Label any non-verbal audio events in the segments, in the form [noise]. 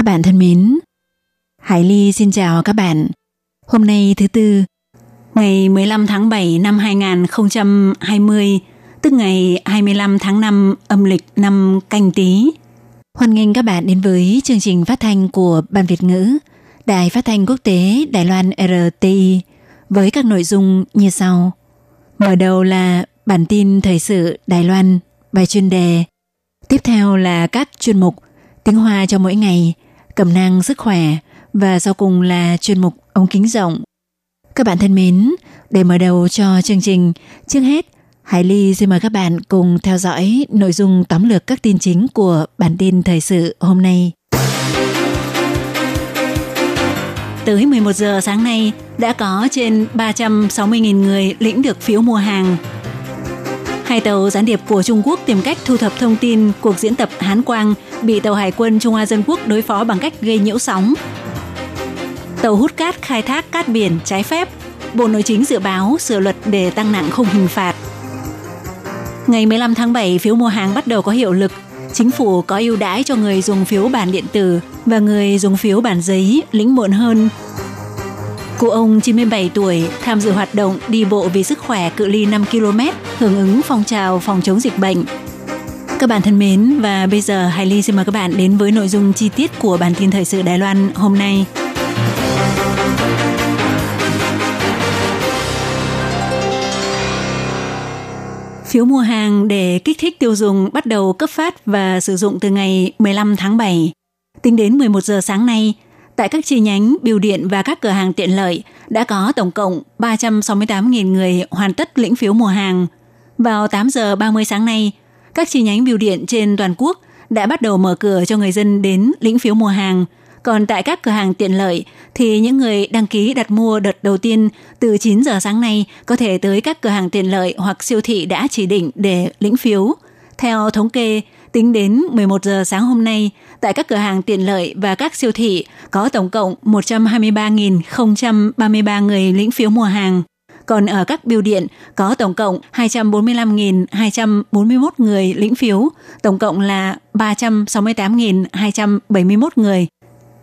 Các bạn thân mến, Hải Ly xin chào các bạn. Hôm nay thứ tư, ngày 15 tháng 7 năm 2020, tức ngày 25 tháng 5 âm lịch năm canh tí. Hoan nghênh các bạn đến với chương trình phát thanh của Ban Việt ngữ, Đài phát thanh quốc tế Đài Loan RTI với các nội dung như sau. Mở đầu là bản tin thời sự Đài Loan, bài chuyên đề. Tiếp theo là các chuyên mục tiếng Hoa cho mỗi ngày, cẩm năng sức khỏe và sau cùng là chuyên mục ống kính rộng. Các bạn thân mến, để mở đầu cho chương trình, trước hết, Hải Ly xin mời các bạn cùng theo dõi nội dung tóm lược các tin chính của bản tin thời sự hôm nay. Tới 11 giờ sáng nay, đã có trên 360.000 người lĩnh được phiếu mua hàng. Hai tàu gián điệp của Trung Quốc tìm cách thu thập thông tin cuộc diễn tập Hán Quang bị tàu Hải quân Trung Hoa Dân Quốc đối phó bằng cách gây nhiễu sóng. Tàu hút cát khai thác cát biển trái phép, Bộ Nội chính dự báo sửa luật để tăng nặng khung hình phạt. Ngày 15 tháng 7, phiếu mua hàng bắt đầu có hiệu lực. Chính phủ có ưu đãi cho người dùng phiếu bản điện tử và người dùng phiếu bản giấy lĩnh muộn hơn. Cụ ông 97 tuổi tham dự hoạt động đi bộ vì sức khỏe cự ly 5 km hưởng ứng phong trào phòng chống dịch bệnh. Các bạn thân mến, và bây giờ Hải Ly xin mời các bạn đến với nội dung chi tiết của bản tin thời sự Đài Loan hôm nay. Phiếu mua hàng để kích thích tiêu dùng bắt đầu cấp phát và sử dụng từ ngày 15 tháng 7. Tính đến 11 giờ sáng nay, tại các chi nhánh, biêu điện và các cửa hàng tiện lợi đã có tổng cộng 368.000 người hoàn tất lĩnh phiếu mua hàng. Vào 8 giờ 30 sáng nay, các chi nhánh biêu điện trên toàn quốc đã bắt đầu mở cửa cho người dân đến lĩnh phiếu mua hàng. Còn tại các cửa hàng tiện lợi thì những người đăng ký đặt mua đợt đầu tiên từ 9 giờ sáng nay có thể tới các cửa hàng tiện lợi hoặc siêu thị đã chỉ định để lĩnh phiếu. Theo thống kê, tính đến 11 giờ sáng hôm nay, tại các cửa hàng tiện lợi và các siêu thị có tổng cộng 123.033 người lĩnh phiếu mua hàng. Còn ở các biêu điện có tổng cộng 245.241 người lĩnh phiếu, tổng cộng là 368.271 người.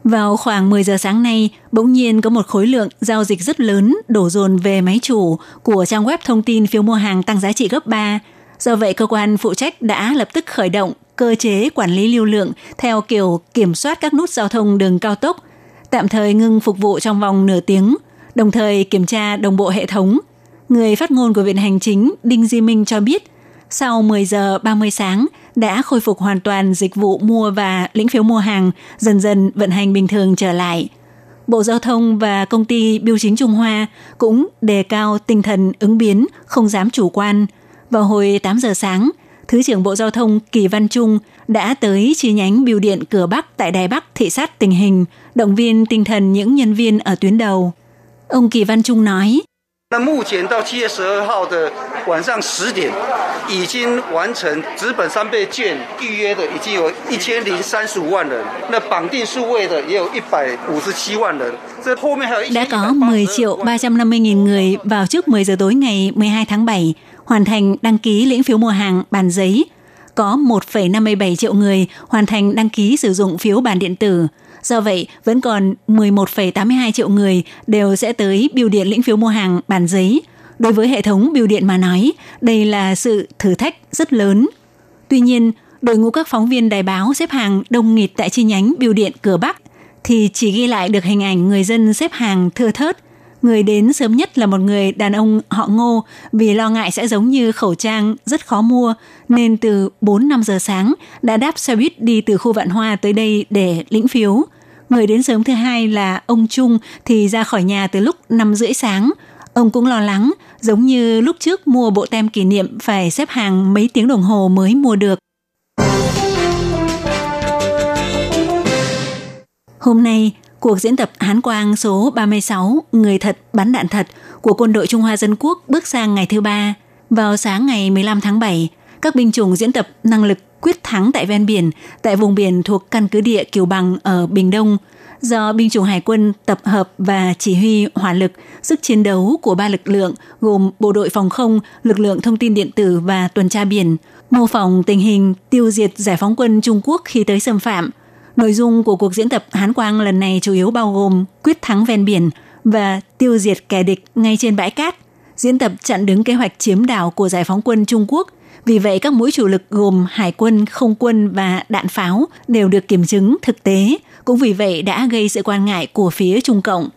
Vào khoảng 10 giờ sáng nay, bỗng nhiên có một khối lượng giao dịch rất lớn đổ dồn về máy chủ của trang web thông tin phiếu mua hàng tăng giá trị gấp 3. Do vậy, cơ quan phụ trách đã lập tức khởi động cơ chế quản lý lưu lượng theo kiểu kiểm soát các nút giao thông đường cao tốc, tạm thời ngưng phục vụ trong vòng nửa tiếng, đồng thời kiểm tra đồng bộ hệ thống. Người phát ngôn của Viện Hành Chính Đinh Di Minh cho biết, sau 10 giờ 30 sáng đã khôi phục hoàn toàn dịch vụ mua và lĩnh phiếu mua hàng, dần dần vận hành bình thường trở lại. Bộ Giao thông và công ty Biêu chính Trung Hoa cũng đề cao tinh thần ứng biến, không dám chủ quan. Vào hồi 8 giờ sáng, Thứ trưởng Bộ Giao thông Kỳ Văn Trung đã tới chi nhánh Biêu điện Cửa Bắc tại Đài Bắc thị sát tình hình, động viên tinh thần những nhân viên ở tuyến đầu. Ông Kỳ Văn Trung nói, đã có 10 triệu 350 nghìn người vào trước 10 giờ tối ngày 12 tháng 7 hoàn thành đăng ký lĩnh phiếu mua hàng bàn giấy. Có 1,57 triệu người hoàn thành đăng ký sử dụng phiếu bàn điện tử. Do vậy, vẫn còn 11,82 triệu người đều sẽ tới biêu điện lĩnh phiếu mua hàng bàn giấy. Đối với hệ thống biêu điện mà nói, đây là sự thử thách rất lớn. Tuy nhiên, đội ngũ các phóng viên đài báo xếp hàng đông nghịt tại chi nhánh biêu điện cửa Bắc thì chỉ ghi lại được hình ảnh người dân xếp hàng thưa thớt. Người đến sớm nhất là một người đàn ông họ ngô vì lo ngại sẽ giống như khẩu trang rất khó mua nên từ 4-5 giờ sáng đã đáp xe buýt đi từ khu vạn hoa tới đây để lĩnh phiếu. Người đến sớm thứ hai là ông Trung thì ra khỏi nhà từ lúc 5 rưỡi sáng. Ông cũng lo lắng, giống như lúc trước mua bộ tem kỷ niệm phải xếp hàng mấy tiếng đồng hồ mới mua được. Hôm nay, cuộc diễn tập Hán Quang số 36 Người thật bắn đạn thật của quân đội Trung Hoa Dân Quốc bước sang ngày thứ ba. Vào sáng ngày 15 tháng 7, các binh chủng diễn tập năng lực quyết thắng tại ven biển, tại vùng biển thuộc căn cứ địa Kiều Bằng ở Bình Đông, do binh chủng hải quân tập hợp và chỉ huy hỏa lực, sức chiến đấu của ba lực lượng gồm bộ đội phòng không, lực lượng thông tin điện tử và tuần tra biển, mô phỏng tình hình tiêu diệt giải phóng quân Trung Quốc khi tới xâm phạm. Nội dung của cuộc diễn tập Hán Quang lần này chủ yếu bao gồm quyết thắng ven biển và tiêu diệt kẻ địch ngay trên bãi cát, diễn tập chặn đứng kế hoạch chiếm đảo của giải phóng quân Trung Quốc vì vậy các mũi chủ lực gồm hải quân, không quân và đạn pháo đều được kiểm chứng thực tế, cũng vì vậy đã gây sự quan ngại của phía Trung Cộng.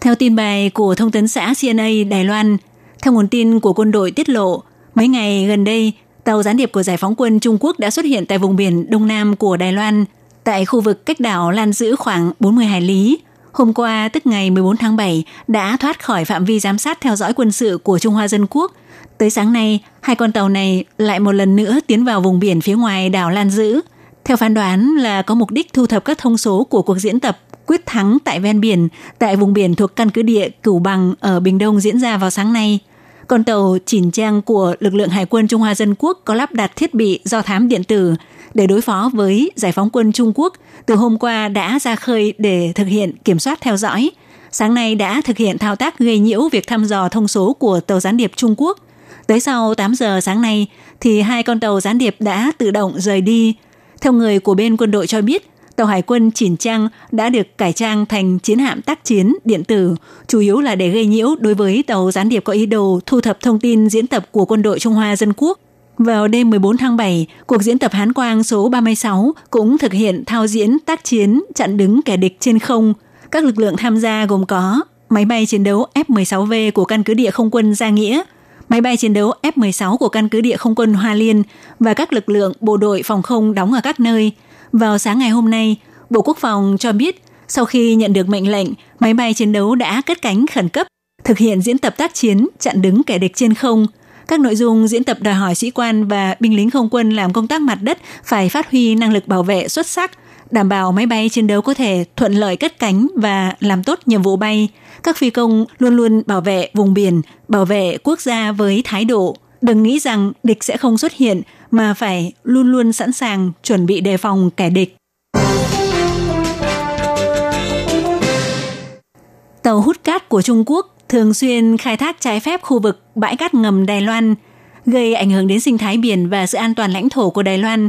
Theo tin bài của thông tấn xã CNA Đài Loan, theo nguồn tin của quân đội tiết lộ, mấy ngày gần đây, tàu gián điệp của giải phóng quân Trung Quốc đã xuất hiện tại vùng biển đông nam của Đài Loan, tại khu vực cách đảo Lan Dữ khoảng 40 hải lý. Hôm qua, tức ngày 14 tháng 7, đã thoát khỏi phạm vi giám sát theo dõi quân sự của Trung Hoa Dân Quốc – Tới sáng nay, hai con tàu này lại một lần nữa tiến vào vùng biển phía ngoài đảo Lan Dữ. Theo phán đoán là có mục đích thu thập các thông số của cuộc diễn tập quyết thắng tại ven biển, tại vùng biển thuộc căn cứ địa Cửu Bằng ở Bình Đông diễn ra vào sáng nay. Con tàu chỉnh trang của lực lượng Hải quân Trung Hoa Dân Quốc có lắp đặt thiết bị do thám điện tử để đối phó với giải phóng quân Trung Quốc từ hôm qua đã ra khơi để thực hiện kiểm soát theo dõi. Sáng nay đã thực hiện thao tác gây nhiễu việc thăm dò thông số của tàu gián điệp Trung Quốc Tới sau 8 giờ sáng nay thì hai con tàu gián điệp đã tự động rời đi. Theo người của bên quân đội cho biết, tàu hải quân Chỉn Trang đã được cải trang thành chiến hạm tác chiến điện tử, chủ yếu là để gây nhiễu đối với tàu gián điệp có ý đồ thu thập thông tin diễn tập của quân đội Trung Hoa Dân Quốc. Vào đêm 14 tháng 7, cuộc diễn tập Hán Quang số 36 cũng thực hiện thao diễn tác chiến chặn đứng kẻ địch trên không. Các lực lượng tham gia gồm có máy bay chiến đấu F-16V của căn cứ địa không quân Gia Nghĩa – máy bay chiến đấu F-16 của căn cứ địa không quân Hoa Liên và các lực lượng bộ đội phòng không đóng ở các nơi. Vào sáng ngày hôm nay, Bộ Quốc phòng cho biết sau khi nhận được mệnh lệnh, máy bay chiến đấu đã cất cánh khẩn cấp, thực hiện diễn tập tác chiến chặn đứng kẻ địch trên không. Các nội dung diễn tập đòi hỏi sĩ quan và binh lính không quân làm công tác mặt đất phải phát huy năng lực bảo vệ xuất sắc, đảm bảo máy bay chiến đấu có thể thuận lợi cất cánh và làm tốt nhiệm vụ bay – các phi công luôn luôn bảo vệ vùng biển, bảo vệ quốc gia với thái độ đừng nghĩ rằng địch sẽ không xuất hiện mà phải luôn luôn sẵn sàng chuẩn bị đề phòng kẻ địch. Tàu hút cát của Trung Quốc thường xuyên khai thác trái phép khu vực bãi cát ngầm Đài Loan, gây ảnh hưởng đến sinh thái biển và sự an toàn lãnh thổ của Đài Loan.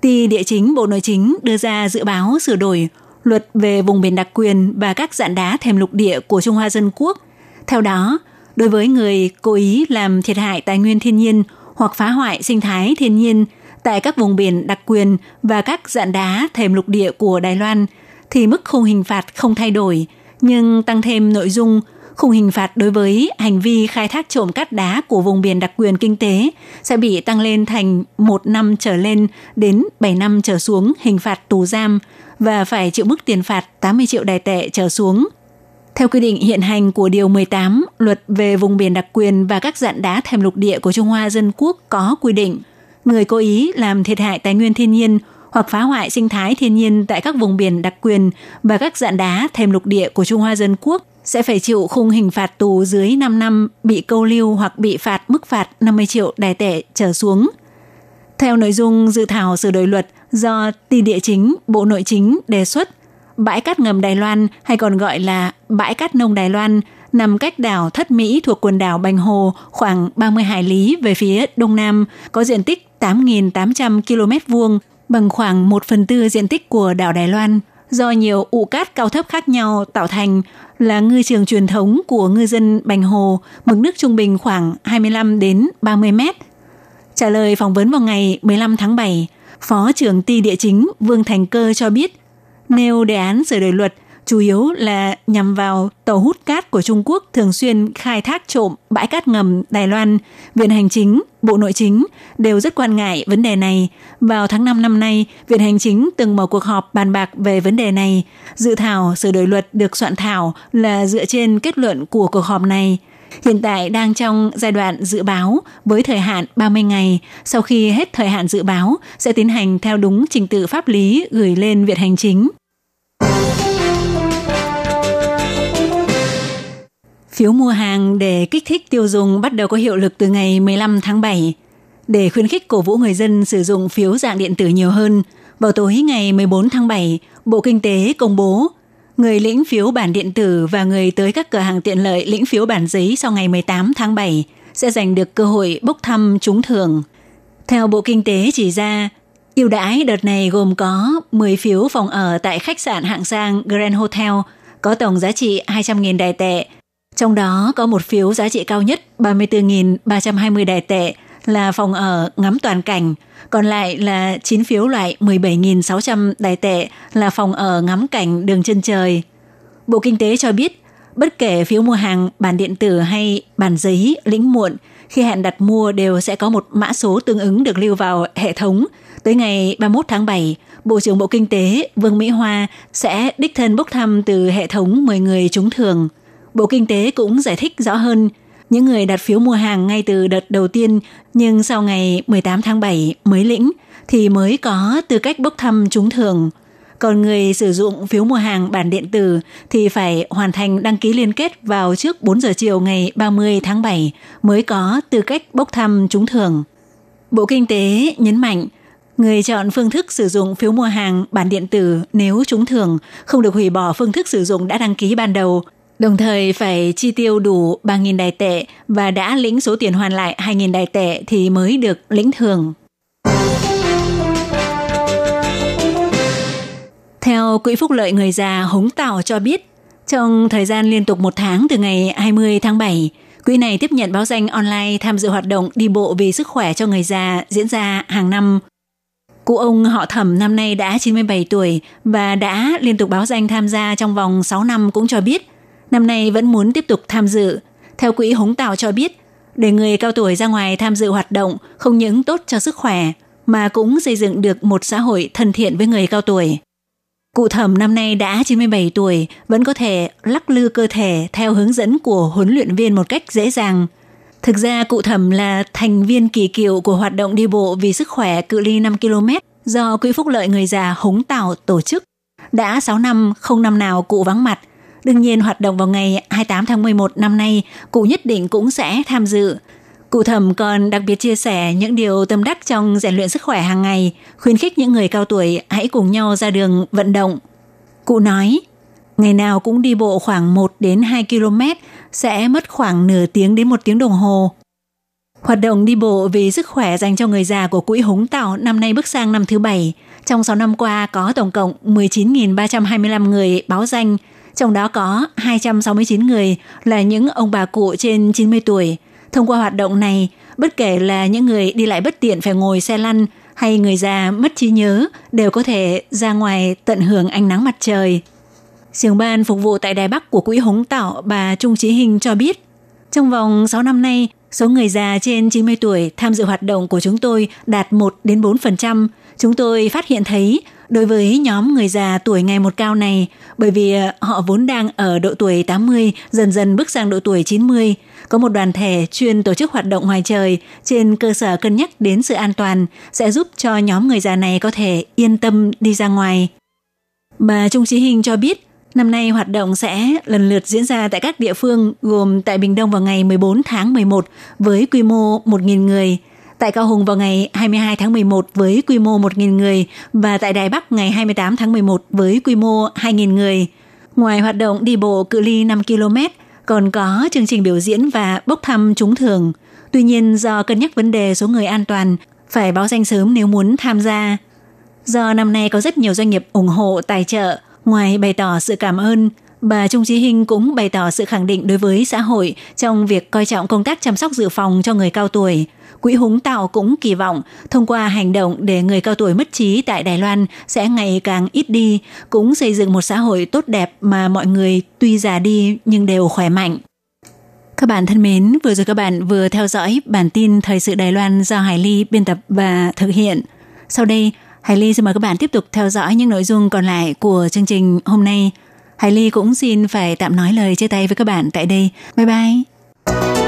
Ty Địa chính Bộ Nội chính đưa ra dự báo sửa đổi luật về vùng biển đặc quyền và các dạng đá thềm lục địa của Trung Hoa Dân Quốc. Theo đó, đối với người cố ý làm thiệt hại tài nguyên thiên nhiên hoặc phá hoại sinh thái thiên nhiên tại các vùng biển đặc quyền và các dạng đá thềm lục địa của Đài Loan, thì mức khung hình phạt không thay đổi, nhưng tăng thêm nội dung khung hình phạt đối với hành vi khai thác trộm cát đá của vùng biển đặc quyền kinh tế sẽ bị tăng lên thành một năm trở lên đến 7 năm trở xuống hình phạt tù giam và phải chịu mức tiền phạt 80 triệu đài tệ trở xuống. Theo quy định hiện hành của Điều 18, Luật về vùng biển đặc quyền và các dạng đá thềm lục địa của Trung Hoa Dân Quốc có quy định, người cố ý làm thiệt hại tài nguyên thiên nhiên hoặc phá hoại sinh thái thiên nhiên tại các vùng biển đặc quyền và các dạng đá thềm lục địa của Trung Hoa Dân Quốc sẽ phải chịu khung hình phạt tù dưới 5 năm, bị câu lưu hoặc bị phạt mức phạt 50 triệu đài tệ trở xuống. Theo nội dung dự thảo sửa đổi luật do Ti Địa Chính, Bộ Nội chính đề xuất, bãi cát ngầm Đài Loan hay còn gọi là bãi cát nông Đài Loan nằm cách đảo Thất Mỹ thuộc quần đảo Bành Hồ khoảng 30 hải lý về phía đông nam, có diện tích 8.800 km vuông, bằng khoảng 1 phần tư diện tích của đảo Đài Loan. Do nhiều ụ cát cao thấp khác nhau tạo thành là ngư trường truyền thống của ngư dân Bành Hồ, mực nước trung bình khoảng 25 đến 30 mét. Trả lời phỏng vấn vào ngày 15 tháng 7, Phó trưởng ty địa chính Vương Thành Cơ cho biết, nêu đề án sửa đổi luật chủ yếu là nhằm vào tàu hút cát của Trung Quốc thường xuyên khai thác trộm bãi cát ngầm Đài Loan. Viện Hành Chính, Bộ Nội chính đều rất quan ngại vấn đề này. Vào tháng 5 năm nay, Viện Hành Chính từng mở cuộc họp bàn bạc về vấn đề này. Dự thảo sửa đổi luật được soạn thảo là dựa trên kết luận của cuộc họp này – hiện tại đang trong giai đoạn dự báo với thời hạn 30 ngày. Sau khi hết thời hạn dự báo, sẽ tiến hành theo đúng trình tự pháp lý gửi lên Viện Hành Chính. Phiếu mua hàng để kích thích tiêu dùng bắt đầu có hiệu lực từ ngày 15 tháng 7. Để khuyến khích cổ vũ người dân sử dụng phiếu dạng điện tử nhiều hơn, vào tối ngày 14 tháng 7, Bộ Kinh tế công bố người lĩnh phiếu bản điện tử và người tới các cửa hàng tiện lợi lĩnh phiếu bản giấy sau ngày 18 tháng 7 sẽ giành được cơ hội bốc thăm trúng thưởng. Theo Bộ Kinh tế chỉ ra, ưu đãi đợt này gồm có 10 phiếu phòng ở tại khách sạn hạng sang Grand Hotel có tổng giá trị 200.000 đài tệ. Trong đó có một phiếu giá trị cao nhất 34.320 đài tệ là phòng ở ngắm toàn cảnh, còn lại là 9 phiếu loại 17.600 đài tệ là phòng ở ngắm cảnh đường chân trời. Bộ Kinh tế cho biết, bất kể phiếu mua hàng bản điện tử hay bản giấy lĩnh muộn, khi hẹn đặt mua đều sẽ có một mã số tương ứng được lưu vào hệ thống. Tới ngày 31 tháng 7, Bộ trưởng Bộ Kinh tế Vương Mỹ Hoa sẽ đích thân bốc thăm từ hệ thống 10 người trúng thưởng. Bộ Kinh tế cũng giải thích rõ hơn những người đặt phiếu mua hàng ngay từ đợt đầu tiên nhưng sau ngày 18 tháng 7 mới lĩnh thì mới có tư cách bốc thăm trúng thưởng. Còn người sử dụng phiếu mua hàng bản điện tử thì phải hoàn thành đăng ký liên kết vào trước 4 giờ chiều ngày 30 tháng 7 mới có tư cách bốc thăm trúng thưởng. Bộ Kinh tế nhấn mạnh, người chọn phương thức sử dụng phiếu mua hàng bản điện tử nếu trúng thưởng không được hủy bỏ phương thức sử dụng đã đăng ký ban đầu Đồng thời phải chi tiêu đủ 3.000 đài tệ và đã lĩnh số tiền hoàn lại 2.000 đài tệ thì mới được lĩnh thưởng. Theo Quỹ Phúc lợi Người già Hống Tảo cho biết, trong thời gian liên tục một tháng từ ngày 20 tháng 7, quỹ này tiếp nhận báo danh online tham dự hoạt động đi bộ vì sức khỏe cho người già diễn ra hàng năm. Cụ ông họ thẩm năm nay đã 97 tuổi và đã liên tục báo danh tham gia trong vòng 6 năm cũng cho biết – năm nay vẫn muốn tiếp tục tham dự. Theo quỹ Hống Tào cho biết, để người cao tuổi ra ngoài tham dự hoạt động không những tốt cho sức khỏe, mà cũng xây dựng được một xã hội thân thiện với người cao tuổi. Cụ thẩm năm nay đã 97 tuổi, vẫn có thể lắc lư cơ thể theo hướng dẫn của huấn luyện viên một cách dễ dàng. Thực ra cụ thẩm là thành viên kỳ cựu của hoạt động đi bộ vì sức khỏe cự ly 5 km do Quỹ Phúc Lợi Người Già Hống Tảo tổ chức. Đã 6 năm, không năm nào cụ vắng mặt, Đương nhiên hoạt động vào ngày 28 tháng 11 năm nay, cụ nhất định cũng sẽ tham dự. Cụ thẩm còn đặc biệt chia sẻ những điều tâm đắc trong rèn luyện sức khỏe hàng ngày, khuyến khích những người cao tuổi hãy cùng nhau ra đường vận động. Cụ nói, ngày nào cũng đi bộ khoảng 1 đến 2 km, sẽ mất khoảng nửa tiếng đến một tiếng đồng hồ. Hoạt động đi bộ vì sức khỏe dành cho người già của Quỹ Húng Tảo năm nay bước sang năm thứ bảy. Trong 6 năm qua có tổng cộng 19.325 người báo danh, trong đó có 269 người là những ông bà cụ trên 90 tuổi. Thông qua hoạt động này, bất kể là những người đi lại bất tiện phải ngồi xe lăn hay người già mất trí nhớ đều có thể ra ngoài tận hưởng ánh nắng mặt trời. Trưởng ban phục vụ tại Đài Bắc của Quỹ Hống Tạo bà Trung Trí Hình cho biết, trong vòng 6 năm nay, số người già trên 90 tuổi tham dự hoạt động của chúng tôi đạt 1 đến 4%. Chúng tôi phát hiện thấy đối với nhóm người già tuổi ngày một cao này bởi vì ờ, họ vốn đang ở độ tuổi 80, dần dần bước sang độ tuổi 90. Có một đoàn thể chuyên tổ chức hoạt động ngoài trời trên cơ sở cân nhắc đến sự an toàn sẽ giúp cho nhóm người già này có thể yên tâm đi ra ngoài. Bà Trung Trí Hình cho biết, năm nay hoạt động sẽ lần lượt diễn ra tại các địa phương gồm tại Bình Đông vào ngày 14 tháng 11 với quy mô 1.000 người – tại Cao Hùng vào ngày 22 tháng 11 với quy mô 1.000 người và tại Đài Bắc ngày 28 tháng 11 với quy mô 2.000 người. Ngoài hoạt động đi bộ cự ly 5 km, còn có chương trình biểu diễn và bốc thăm trúng thưởng. Tuy nhiên do cân nhắc vấn đề số người an toàn, phải báo danh sớm nếu muốn tham gia. Do năm nay có rất nhiều doanh nghiệp ủng hộ tài trợ, ngoài bày tỏ sự cảm ơn, bà Trung Chí Hinh cũng bày tỏ sự khẳng định đối với xã hội trong việc coi trọng công tác chăm sóc dự phòng cho người cao tuổi – Quỹ Húng Tạo cũng kỳ vọng thông qua hành động để người cao tuổi mất trí tại Đài Loan sẽ ngày càng ít đi, cũng xây dựng một xã hội tốt đẹp mà mọi người tuy già đi nhưng đều khỏe mạnh. Các bạn thân mến, vừa rồi các bạn vừa theo dõi bản tin Thời sự Đài Loan do Hải Ly biên tập và thực hiện. Sau đây, Hải Ly xin mời các bạn tiếp tục theo dõi những nội dung còn lại của chương trình hôm nay. Hải Ly cũng xin phải tạm nói lời chia tay với các bạn tại đây. Bye bye!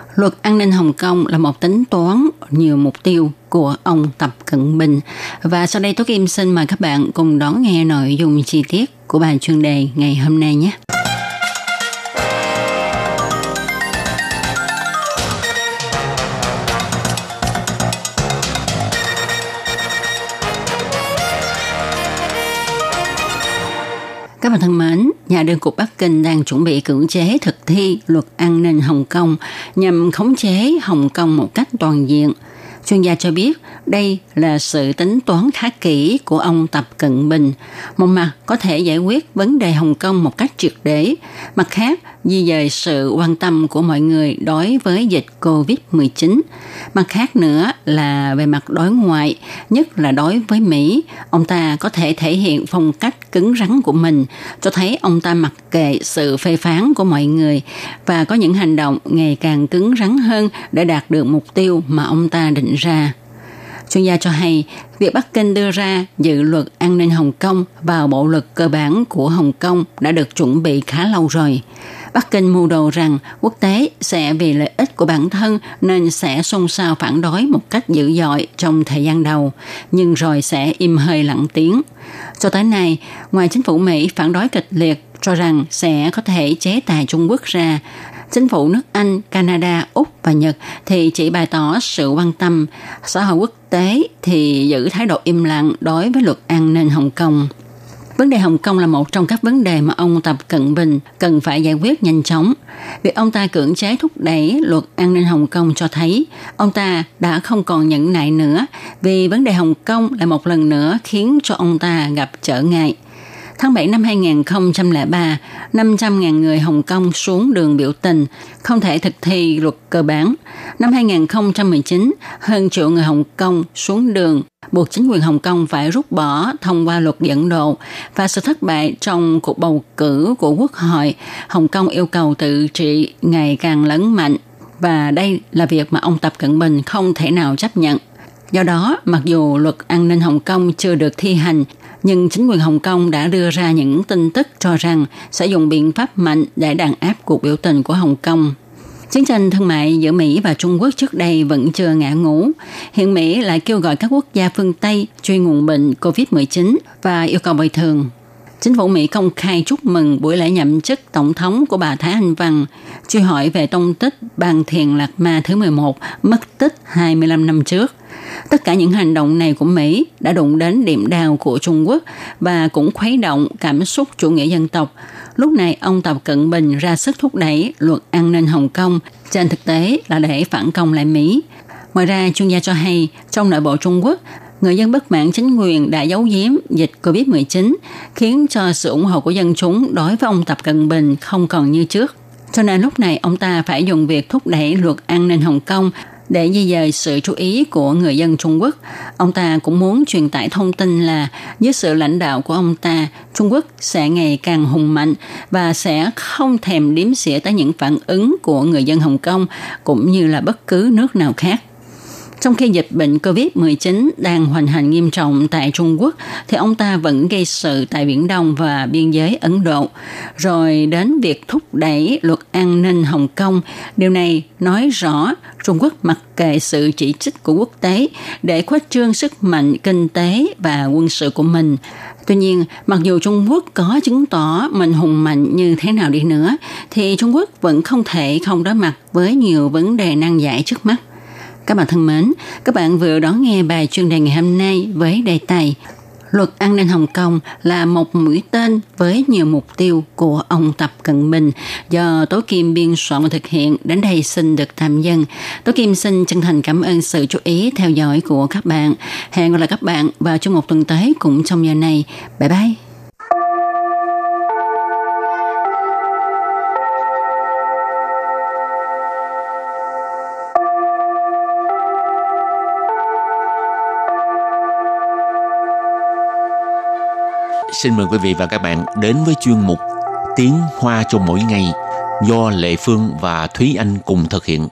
Luật an ninh Hồng Kông là một tính toán nhiều mục tiêu của ông Tập Cận Bình. Và sau đây Tố Kim xin mời các bạn cùng đón nghe nội dung chi tiết của bài chuyên đề ngày hôm nay nhé. Các bạn thân mến, nhà đương cục Bắc Kinh đang chuẩn bị cưỡng chế thực thi luật an ninh Hồng Kông nhằm khống chế Hồng Kông một cách toàn diện. Chuyên gia cho biết đây là sự tính toán khá kỹ của ông Tập Cận Bình. Một mặt có thể giải quyết vấn đề Hồng Kông một cách triệt để, mặt khác di dời sự quan tâm của mọi người đối với dịch COVID-19. Mặt khác nữa là về mặt đối ngoại, nhất là đối với Mỹ, ông ta có thể thể hiện phong cách cứng rắn của mình, cho thấy ông ta mặc kệ sự phê phán của mọi người và có những hành động ngày càng cứng rắn hơn để đạt được mục tiêu mà ông ta định ra. Chuyên gia cho hay, việc Bắc Kinh đưa ra dự luật an ninh Hồng Kông vào bộ luật cơ bản của Hồng Kông đã được chuẩn bị khá lâu rồi. Bắc Kinh mưu đồ rằng quốc tế sẽ vì lợi ích của bản thân nên sẽ xôn xao phản đối một cách dữ dội trong thời gian đầu, nhưng rồi sẽ im hơi lặng tiếng. Cho tới nay, ngoài chính phủ Mỹ phản đối kịch liệt cho rằng sẽ có thể chế tài Trung Quốc ra, chính phủ nước Anh, Canada, Úc và Nhật thì chỉ bày tỏ sự quan tâm, xã hội quốc tế thì giữ thái độ im lặng đối với luật an ninh Hồng Kông. Vấn đề Hồng Kông là một trong các vấn đề mà ông Tập Cận Bình cần phải giải quyết nhanh chóng. Việc ông ta cưỡng chế thúc đẩy luật an ninh Hồng Kông cho thấy ông ta đã không còn nhẫn nại nữa vì vấn đề Hồng Kông lại một lần nữa khiến cho ông ta gặp trở ngại. Tháng 7 năm 2003, 500.000 người Hồng Kông xuống đường biểu tình, không thể thực thi luật cơ bản. Năm 2019, hơn triệu người Hồng Kông xuống đường buộc chính quyền Hồng Kông phải rút bỏ thông qua luật dẫn độ và sự thất bại trong cuộc bầu cử của Quốc hội, Hồng Kông yêu cầu tự trị ngày càng lớn mạnh và đây là việc mà ông Tập Cận Bình không thể nào chấp nhận. Do đó, mặc dù luật an ninh Hồng Kông chưa được thi hành, nhưng chính quyền Hồng Kông đã đưa ra những tin tức cho rằng sẽ dùng biện pháp mạnh để đàn áp cuộc biểu tình của Hồng Kông. Chiến tranh thương mại giữa Mỹ và Trung Quốc trước đây vẫn chưa ngã ngũ. Hiện Mỹ lại kêu gọi các quốc gia phương Tây truy nguồn bệnh COVID-19 và yêu cầu bồi thường. Chính phủ Mỹ công khai chúc mừng buổi lễ nhậm chức tổng thống của bà Thái Anh Văn, truy hỏi về tông tích bàn thiền Lạc Ma thứ 11 mất tích 25 năm trước. Tất cả những hành động này của Mỹ đã đụng đến điểm đào của Trung Quốc và cũng khuấy động cảm xúc chủ nghĩa dân tộc. Lúc này ông Tập Cận Bình ra sức thúc đẩy luật an ninh Hồng Kông, trên thực tế là để phản công lại Mỹ. Ngoài ra, chuyên gia cho hay, trong nội bộ Trung Quốc, người dân bất mãn chính quyền đã giấu giếm dịch COVID-19, khiến cho sự ủng hộ của dân chúng đối với ông Tập Cận Bình không còn như trước. Cho nên lúc này ông ta phải dùng việc thúc đẩy luật an ninh Hồng Kông để di dời sự chú ý của người dân Trung Quốc. Ông ta cũng muốn truyền tải thông tin là dưới sự lãnh đạo của ông ta, Trung Quốc sẽ ngày càng hùng mạnh và sẽ không thèm đếm xỉa tới những phản ứng của người dân Hồng Kông cũng như là bất cứ nước nào khác. Trong khi dịch bệnh COVID-19 đang hoành hành nghiêm trọng tại Trung Quốc, thì ông ta vẫn gây sự tại Biển Đông và biên giới Ấn Độ. Rồi đến việc thúc đẩy luật an ninh Hồng Kông, điều này nói rõ Trung Quốc mặc kệ sự chỉ trích của quốc tế để khuếch trương sức mạnh kinh tế và quân sự của mình. Tuy nhiên, mặc dù Trung Quốc có chứng tỏ mình hùng mạnh như thế nào đi nữa, thì Trung Quốc vẫn không thể không đối mặt với nhiều vấn đề nan giải trước mắt. Các bạn thân mến, các bạn vừa đón nghe bài chuyên đề ngày hôm nay với đề tài Luật an ninh Hồng Kông là một mũi tên với nhiều mục tiêu của ông Tập Cận Bình do Tố Kim biên soạn và thực hiện. Đến đây xin được tạm dừng. Tố Kim xin chân thành cảm ơn sự chú ý theo dõi của các bạn. Hẹn gặp lại các bạn vào trong một tuần tới cũng trong giờ này. Bye bye! Xin mời quý vị và các bạn đến với chuyên mục Tiếng Hoa cho mỗi ngày do Lệ Phương và Thúy Anh cùng thực hiện.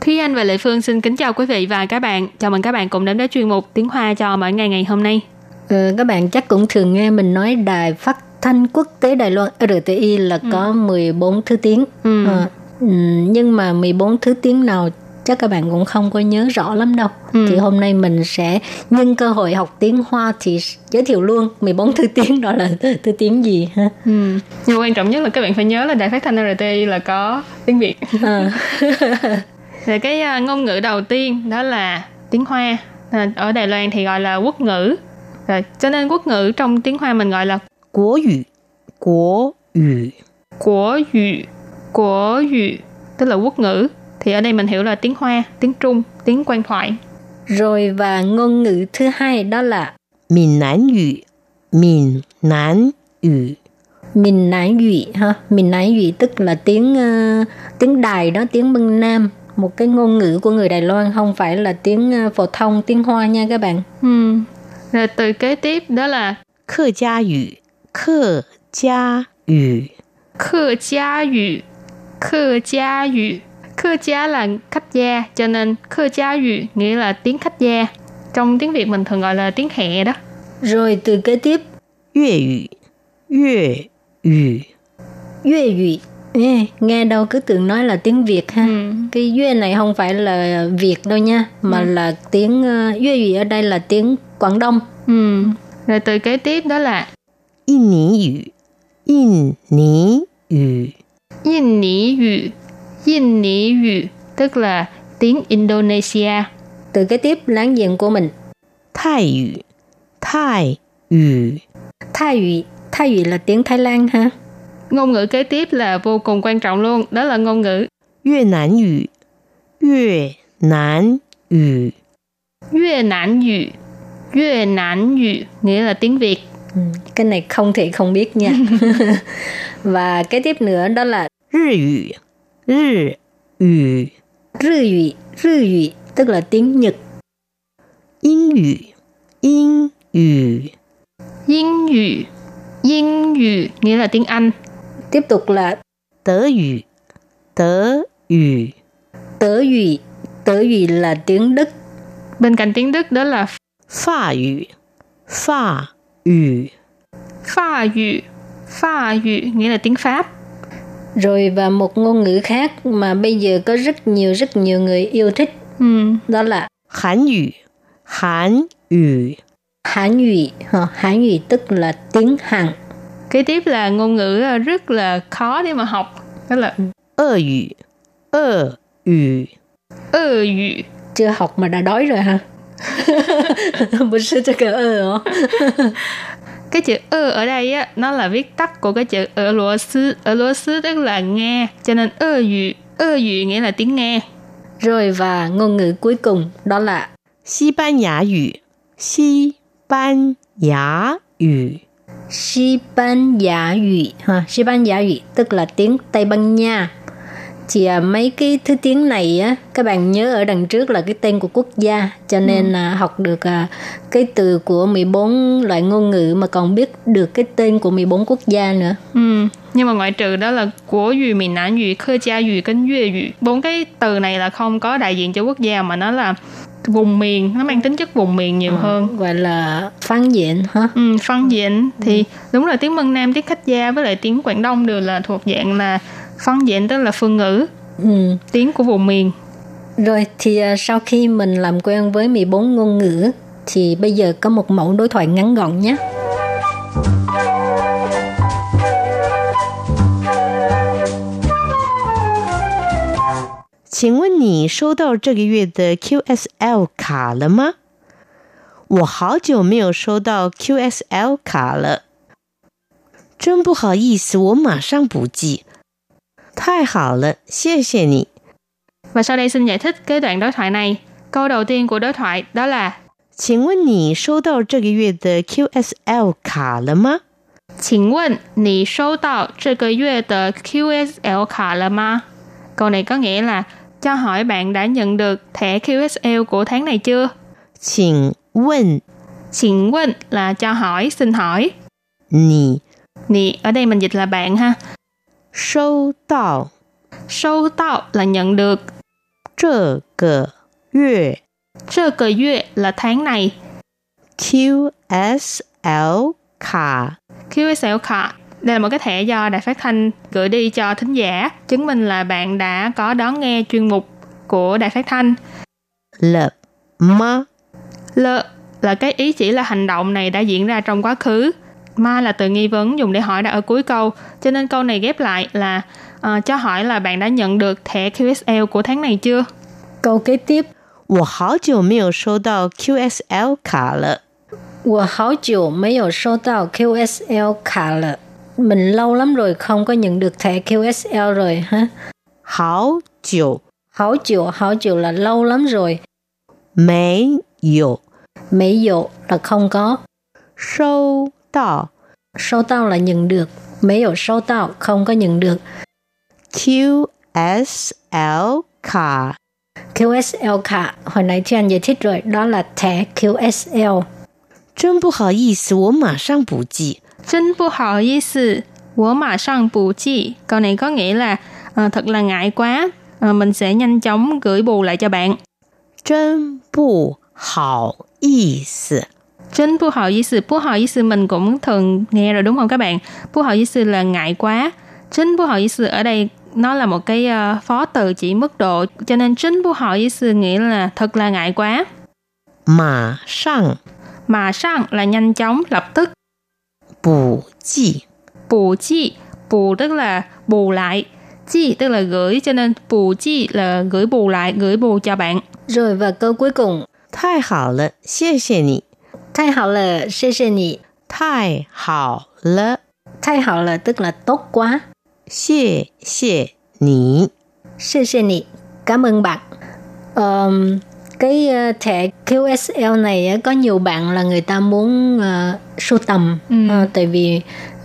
Thúy Anh và Lệ Phương xin kính chào quý vị và các bạn. Chào mừng các bạn cùng đến với chuyên mục Tiếng Hoa cho mỗi ngày ngày hôm nay. Ừ, các bạn chắc cũng thường nghe mình nói đài phát thanh quốc tế Đài Loan RTI là ừ. có 14 thứ tiếng. Ừ. À, nhưng mà 14 thứ tiếng nào chắc các bạn cũng không có nhớ rõ lắm đâu. Ừ. Thì hôm nay mình sẽ nhân cơ hội học tiếng Hoa thì giới thiệu luôn 14 thứ tiếng đó là thứ tiếng gì ha. Ừ. Nhưng quan trọng nhất là các bạn phải nhớ là đài phát thanh RTI là có tiếng Việt. À. [laughs] Rồi cái uh, ngôn ngữ đầu tiên đó là tiếng Hoa. À, ở Đài Loan thì gọi là quốc ngữ. Rồi, cho nên quốc ngữ trong tiếng Hoa mình gọi là quốc ngữ. Quốc ngữ. Quốc ngữ. Quốc ngữ tức là quốc ngữ. Thì ở đây mình hiểu là tiếng Hoa, tiếng Trung, tiếng quan thoại. Rồi và ngôn ngữ thứ hai đó là Miền Nam ngữ. Miền Nam ngữ. Miền Nam ngữ ha, Miền Nam ngữ tức là tiếng uh, tiếng Đài đó, tiếng Mân Nam một cái ngôn ngữ của người Đài Loan không phải là tiếng ờ, phổ thông tiếng Hoa nha các bạn. Ừ. Rồi từ kế tiếp đó là Khơ gia ngữ, khơ gia ngữ. Khơ gia ngữ, Khơ khách gia, cho nên khơ gia yu nghĩa là tiếng khách gia. Trong tiếng Việt mình thường gọi là tiếng hẹ đó. Rồi từ kế tiếp, Việt ngữ. Việt ngữ. Việt ngữ. Nghe đâu cứ tưởng nói là tiếng Việt ha. Ừ. Cái Yue này không phải là Việt đâu nha, mà ừ. là tiếng ờ, Yue Yue ở đây là tiếng Quảng Đông. Ừ. Rồi từ kế tiếp đó là In Ní Yü. In Ní Yü. Yên Ní ngữ. Yên Ní ngữ tức là tiếng Indonesia. Từ kế tiếp láng giềng của mình. Thái ngữ. Thái ngữ. Thái ngữ. Thái ngữ là tiếng Thái Lan ha. Ngôn ngữ kế tiếp là vô cùng quan trọng luôn, đó là ngôn ngữ Việt Nam ngữ. Việt Nam ngữ. Việt Nam ngữ. Việt Nam ngữ nghĩa là tiếng Việt. Ừ, cái này không thể không biết nha. [laughs] Và cái tiếp nữa đó là Rư ngữ. Rư ngữ. Rư ngữ. Rư ngữ tức là tiếng Nhật. Yên ngữ. Yên ngữ. Yên ngữ. Yên ngữ nghĩa là tiếng Anh. Tiếp tục là Tớ ngữ. Tớ ngữ. Tớ ngữ. Tớ ngữ là tiếng Đức. Bên cạnh tiếng Đức đó là Pháp ngữ. Pháp ngữ. Pháp ngữ. Pháp ngữ nghĩa là tiếng Pháp Rồi và một ngôn ngữ khác mà bây giờ có rất nhiều rất nhiều người yêu thích. Ừ. Đó là Hán ngữ. Hán ngữ. Hán ngữ. Hán ngữ tức là tiếng Hàn. Kế tiếp là ngôn ngữ rất là khó để mà học. Đó là Ơ ngữ. Ơ ngữ. Ơ ngữ. Chưa học mà đã đói rồi ha. [laughs] 不是这个饿哦。 cái chữ ơ ở đây á nó là viết tắt của cái chữ ở lúa sư ở lúa sư tức là nghe cho nên ơ 语 ơ 语 nghĩa là tiếng nghe. Rồi và ngôn ngữ cuối cùng đó là Tây Ban Nha ngữ Tây Ban Nha ngữ Tây Ban Nha ngữ ha Tây Ban Nha ngữ tức là tiếng Tây Ban Nha. Thì à, mấy cái thứ tiếng này á các bạn nhớ ở đằng trước là cái tên của quốc gia cho nên là học được à, cái từ của 14 loại ngôn ngữ mà còn biết được cái tên của 14 quốc gia nữa. ừ. nhưng mà ngoại trừ đó là của ngữ miền Nam ngữ khơ gia ngữ 跟粤 ngữ bốn cái từ này là không có đại diện cho quốc gia mà nó là vùng miền nó mang tính chất vùng miền nhiều hơn Gọi là phán diện ha. ừ, phân diện thì đúng là tiếng Mân Nam tiếng khách gia với lại tiếng Quảng Đông đều là thuộc dạng là phân diện tức là phương ngữ Ừ. tiếng của vùng miền Rồi thì à, sau khi mình làm quen với 14 ngôn ngữ thì bây giờ có một mẫu đối thoại ngắn gọn nhé. 请问你收到这个月的 QSL 卡了吗？我好久没有收到 QSL 卡了，真不好意思，我马上补寄。 太好了，谢谢你。 và sau đây xin giải thích cái đoạn đối thoại này câu đầu tiên của đối thoại đó là 请问你收到这个月的 QSL 卡了吗？请问你收到这个月的 QSL 卡了吗？Câu này có nghĩa là cho hỏi bạn đã nhận được thẻ QSL của tháng này chưa? 请问 Xin问là cho hỏi, xin hỏi. 你 Nì, ở đây mình dịch là bạn ha. 收到 Sâu tạo là nhận được. 这个月 Trơ cờ月là tháng này. QSL 卡 QSL card đây là một cái thẻ do đài phát thanh gửi đi cho thính giả chứng minh là bạn đã có đón nghe chuyên mục của đài phát thanh 了吗？ L là cái ý chỉ là hành động này đã diễn ra trong quá khứ. Ma là từ nghi vấn dùng để hỏi đã ở cuối câu. Cho nên câu này ghép lại là ờ, cho hỏi là bạn đã nhận được thẻ QSL của tháng này chưa? Câu kế tiếp, 我好久没有收到 QSL 卡了。我好久没有收到 QSL 卡了。Mình lâu lắm rồi không có nhận được thẻ QSL rồi ha. 好久 Hảo chiều, hảo chiều là lâu lắm rồi. 没有 Mấy dụ là không có. 收 到 收到là nhận được. Mấy dụ收到không có nhận được. QSL 卡 QSL cả, hồi nãy chị anh giải thích rồi, đó là thẻ QSL. 真不好意思，我马上补寄。 真不好意思，我马上补寄. Câu này có nghĩa là ờ, thật là ngại quá, ờ, mình sẽ nhanh chóng gửi bù lại cho bạn. 真不好意思， 真不好意思, 不好意思mình cũng thường nghe rồi đúng không các bạn? 不好意思 là ngại quá. 真不好意思ở đây nó là một cái ờ, phó từ chỉ mức độ cho nên 真不好意思 nghĩa là thật là ngại quá. 马上 Mà sang là nhanh chóng, lập tức. 补寄。 Bù chi, bù tức là bù lại. Chi tức là gửi cho nên bù chi là gửi bù lại, gửi bù cho bạn. Rồi và câu cuối cùng, 太好了，谢谢你。 Thái hảo là, xê xê nhị. 太好了， Thái hảo là tức là tốt quá. 谢谢你。 Xê xê nhị. Cảm ơn bạn. Ờm, cái ờ, thẻ QSL này á, có nhiều bạn là người ta muốn uh, sưu tầm Ừ. Ờ, tại vì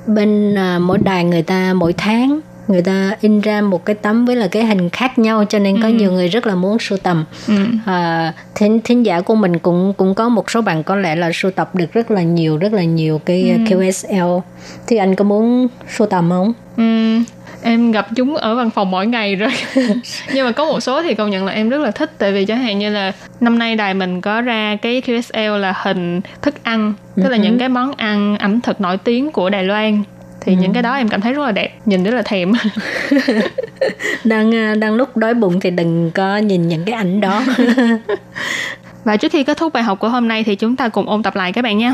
bên ờ, mỗi đài người ta mỗi tháng người ta in ra một cái tấm với là cái hình khác nhau cho nên có Ừ. nhiều người rất là muốn sưu tầm Ừ. à, thính thính giả của mình cũng cũng có một số bạn có lẽ là sưu tập được rất là nhiều rất là nhiều cái Ừ. QSL thì anh có muốn sưu tầm không Ừm, em gặp chúng ở văn phòng mỗi ngày rồi [laughs] nhưng mà có một số thì công nhận là em rất là thích tại vì chẳng hạn như là năm nay đài mình có ra cái QSL là hình thức ăn tức là Ừ. những cái món ăn ẩm thực nổi tiếng của Đài Loan thì những cái đó em cảm thấy rất là đẹp nhìn rất là thèm [laughs] đang à, đang lúc đói bụng thì đừng có nhìn những cái ảnh đó [laughs] và trước khi kết thúc bài học của hôm nay thì chúng ta cùng ôn tập lại các bạn nhé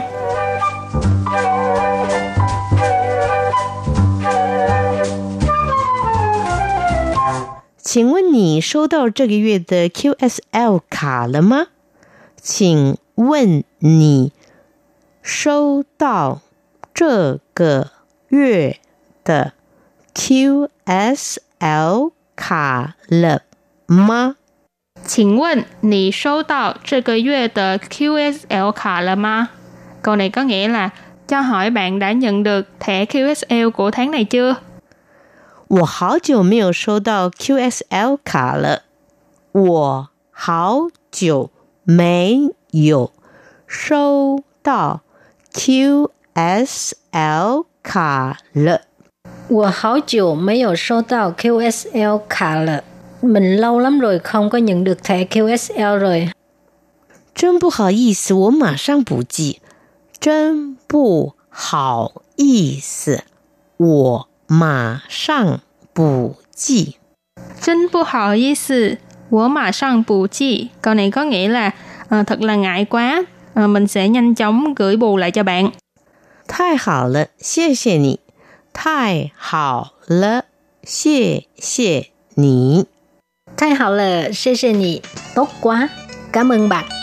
请问你收到这个月的 QSL 卡了吗？请问你收到这个 月的 QSL 卡了吗？请问你收到这个月的 QSL 卡了吗 câu này có nghĩa là cho hỏi bạn đã nhận được thẻ QSL của tháng này chưa 我好久没有收到 QSL 卡了。我好久没有收到 QSL 卡了。 我好久没有收到 QSL 卡了 mình lâu lắm rồi không có nhận được thẻ QSL rồi 真不好意思，我马上补寄。真不好意思，我马上补寄。 真不好意思，我马上补寄。Câu này có nghĩa là ờ, thật là ngại quá, ờ, mình sẽ nhanh chóng gửi bù lại cho bạn. 太好了，谢谢你。太好了，谢谢你。太好了，谢谢你。多瓜，感恩吧。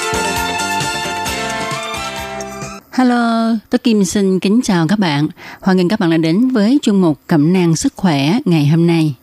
Hello, tôi Kim xin kính chào các bạn. Hoan nghênh các bạn đã đến với chuyên mục Cẩm nang sức khỏe ngày hôm nay.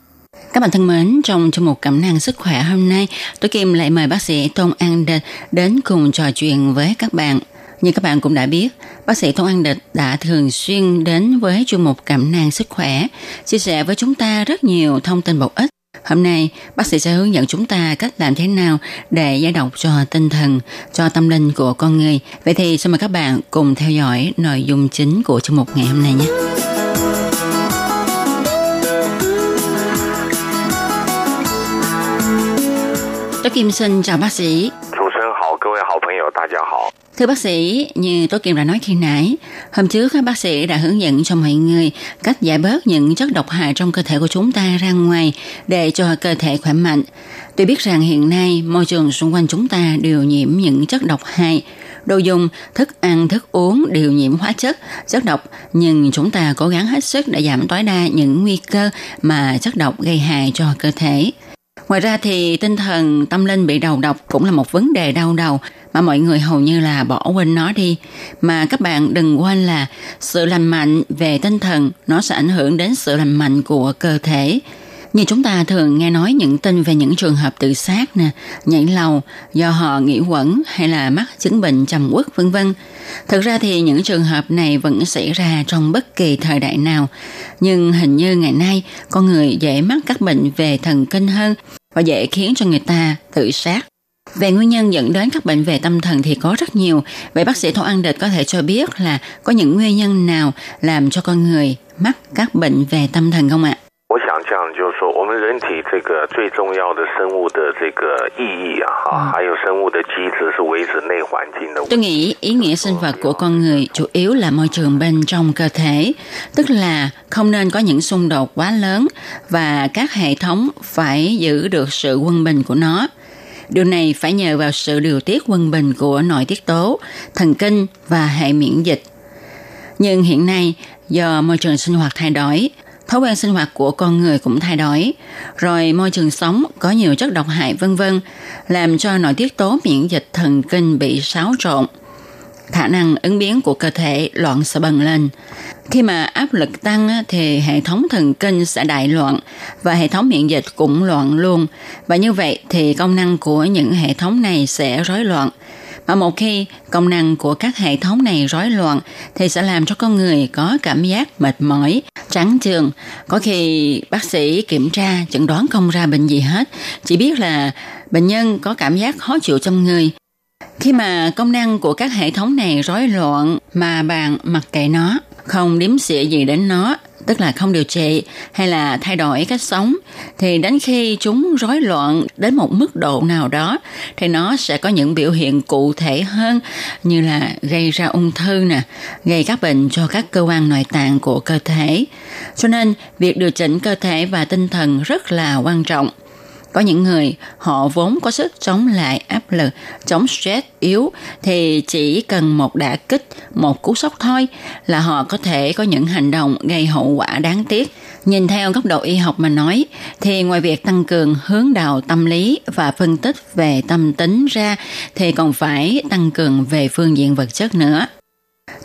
Các bạn thân mến, trong chuyên mục Cẩm nang sức khỏe hôm nay, tôi Kim lại mời bác sĩ Tôn An Địch đến cùng trò chuyện với các bạn. Như các bạn cũng đã biết, bác sĩ Tôn An Địch đã thường xuyên đến với chuyên mục Cẩm nang sức khỏe, chia sẻ với chúng ta rất nhiều thông tin bổ ích Hôm nay, bác sĩ sẽ hướng dẫn chúng ta cách làm thế nào để giải độc cho tinh thần, cho tâm linh của con người. Vậy thì xin mời các bạn cùng theo dõi nội dung chính của chương mục ngày hôm nay nhé. Tôi Kim xin chào bác sĩ. Thưa bác sĩ, như Tố Kim đã nói khi nãy, hôm trước các bác sĩ đã hướng dẫn cho mọi người cách giải bớt những chất độc hại trong cơ thể của chúng ta ra ngoài để cho cơ thể khỏe mạnh. Tuy biết rằng hiện nay môi trường xung quanh chúng ta đều nhiễm những chất độc hại, đồ dùng, thức ăn, thức uống đều nhiễm hóa chất, chất độc, nhưng chúng ta cố gắng hết sức để giảm tối đa những nguy cơ mà chất độc gây hại cho cơ thể. Ngoài ra thì tinh thần, tâm linh bị đầu độc cũng là một vấn đề đau đầu mà mọi người hầu như là bỏ quên nó đi. Mà các bạn đừng quên là sự lành mạnh về tinh thần nó sẽ ảnh hưởng đến sự lành mạnh của cơ thể. Như chúng ta thường nghe nói những tin về những trường hợp tự sát nè, nhảy lầu do họ nghĩ quẩn hay là mắc chứng bệnh trầm uất vân vân. Thực ra thì những trường hợp này vẫn xảy ra trong bất kỳ thời đại nào, nhưng hình như ngày nay con người dễ mắc các bệnh về thần kinh hơn và dễ khiến cho người ta tự sát. Về nguyên nhân dẫn đến các bệnh về tâm thần thì có rất nhiều. Vậy bác sĩ Thổ An Địch có thể cho biết là có những nguyên nhân nào làm cho con người mắc các bệnh về tâm thần không ạ? 我想这样，就是说，我们人体这个最重要的生物的这个意义啊，哈，还有生物的机制是维持内环境的。 Tôi nghĩ ý nghĩa sinh vật của con người chủ yếu là môi trường bên trong cơ thể, tức là không nên có những xung đột quá lớn và các hệ thống phải giữ được sự quân bình của nó. Điều này phải nhờ vào sự điều tiết quân bình của nội tiết tố, thần kinh và hệ miễn dịch. Nhưng hiện nay, do môi trường sinh hoạt thay đổi, thói quen sinh hoạt của con người cũng thay đổi, rồi môi trường sống có nhiều chất độc hại vân vân, làm cho nội tiết tố miễn dịch thần kinh bị xáo trộn. Khả năng ứng biến của cơ thể loạn sẽ bần lên. Khi mà áp lực tăng thì hệ thống thần kinh sẽ đại loạn và hệ thống miễn dịch cũng loạn luôn. Và như vậy thì công năng của những hệ thống này sẽ rối loạn. Mà một khi công năng của các hệ thống này rối loạn thì sẽ làm cho con người có cảm giác mệt mỏi, trắng trường. Có khi bác sĩ kiểm tra chẩn đoán không ra bệnh gì hết, chỉ biết là bệnh nhân có cảm giác khó chịu trong người. Khi mà công năng của các hệ thống này rối loạn mà bạn mặc kệ nó, không đếm xỉa gì đến nó, tức là không điều trị hay là thay đổi cách sống, thì đến khi chúng rối loạn đến một mức độ nào đó thì nó sẽ có những biểu hiện cụ thể hơn như là gây ra ung thư nè, gây các bệnh cho các cơ quan nội tạng của cơ thể. Cho nên việc điều chỉnh cơ thể và tinh thần rất là quan trọng. Có những người họ vốn có sức chống lại áp lực, chống stress yếu thì chỉ cần một đả kích, một cú sốc thôi là họ có thể có những hành động gây hậu quả đáng tiếc. Nhìn theo góc độ y học mà nói thì ngoài việc tăng cường hướng đạo tâm lý và phân tích về tâm tính ra thì còn phải tăng cường về phương diện vật chất nữa.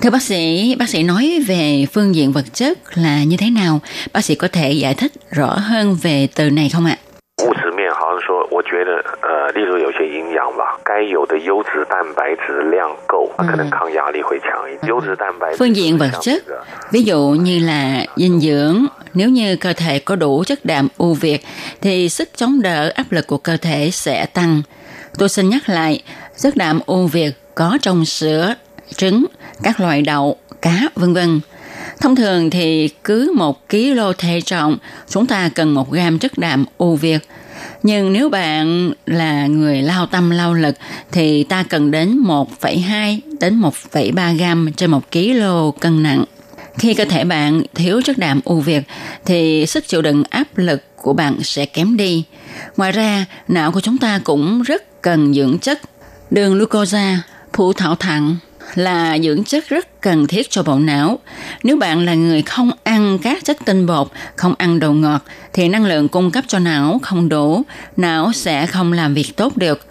Thưa bác sĩ, bác sĩ nói về phương diện vật chất là như thế nào? Bác sĩ có thể giải thích rõ hơn về từ này không ạ? 物质面好像说，我觉得呃，例如有些营养吧，该有的优质蛋白质量够，可能抗压力会强一点。优质蛋白质 Phương diện vật chất, ví dụ như là dinh dưỡng, nếu như cơ thể có đủ chất đạm ưu việt thì sức chống đỡ áp lực của cơ thể sẽ tăng. Tôi xin nhắc lại, chất đạm ưu việt có trong sữa, trứng, các loại đậu, cá, vân vân. Thông thường thì cứ 1 kg thể trọng, chúng ta cần 1 gram chất đạm ưu việt. Nhưng nếu bạn là người lao tâm lao lực thì ta cần đến 1,2 đến 1,3 gram trên 1 kg cân nặng. Khi cơ thể bạn thiếu chất đạm ưu việt thì sức chịu đựng áp lực của bạn sẽ kém đi. Ngoài ra, não của chúng ta cũng rất cần dưỡng chất. Đường glucosa, phụ thảo thẳng, là dưỡng chất rất cần thiết cho bộ não. Nếu bạn là người không ăn các chất tinh bột, không ăn đồ ngọt, thì năng lượng cung cấp cho não không đủ, não sẽ không làm việc tốt được.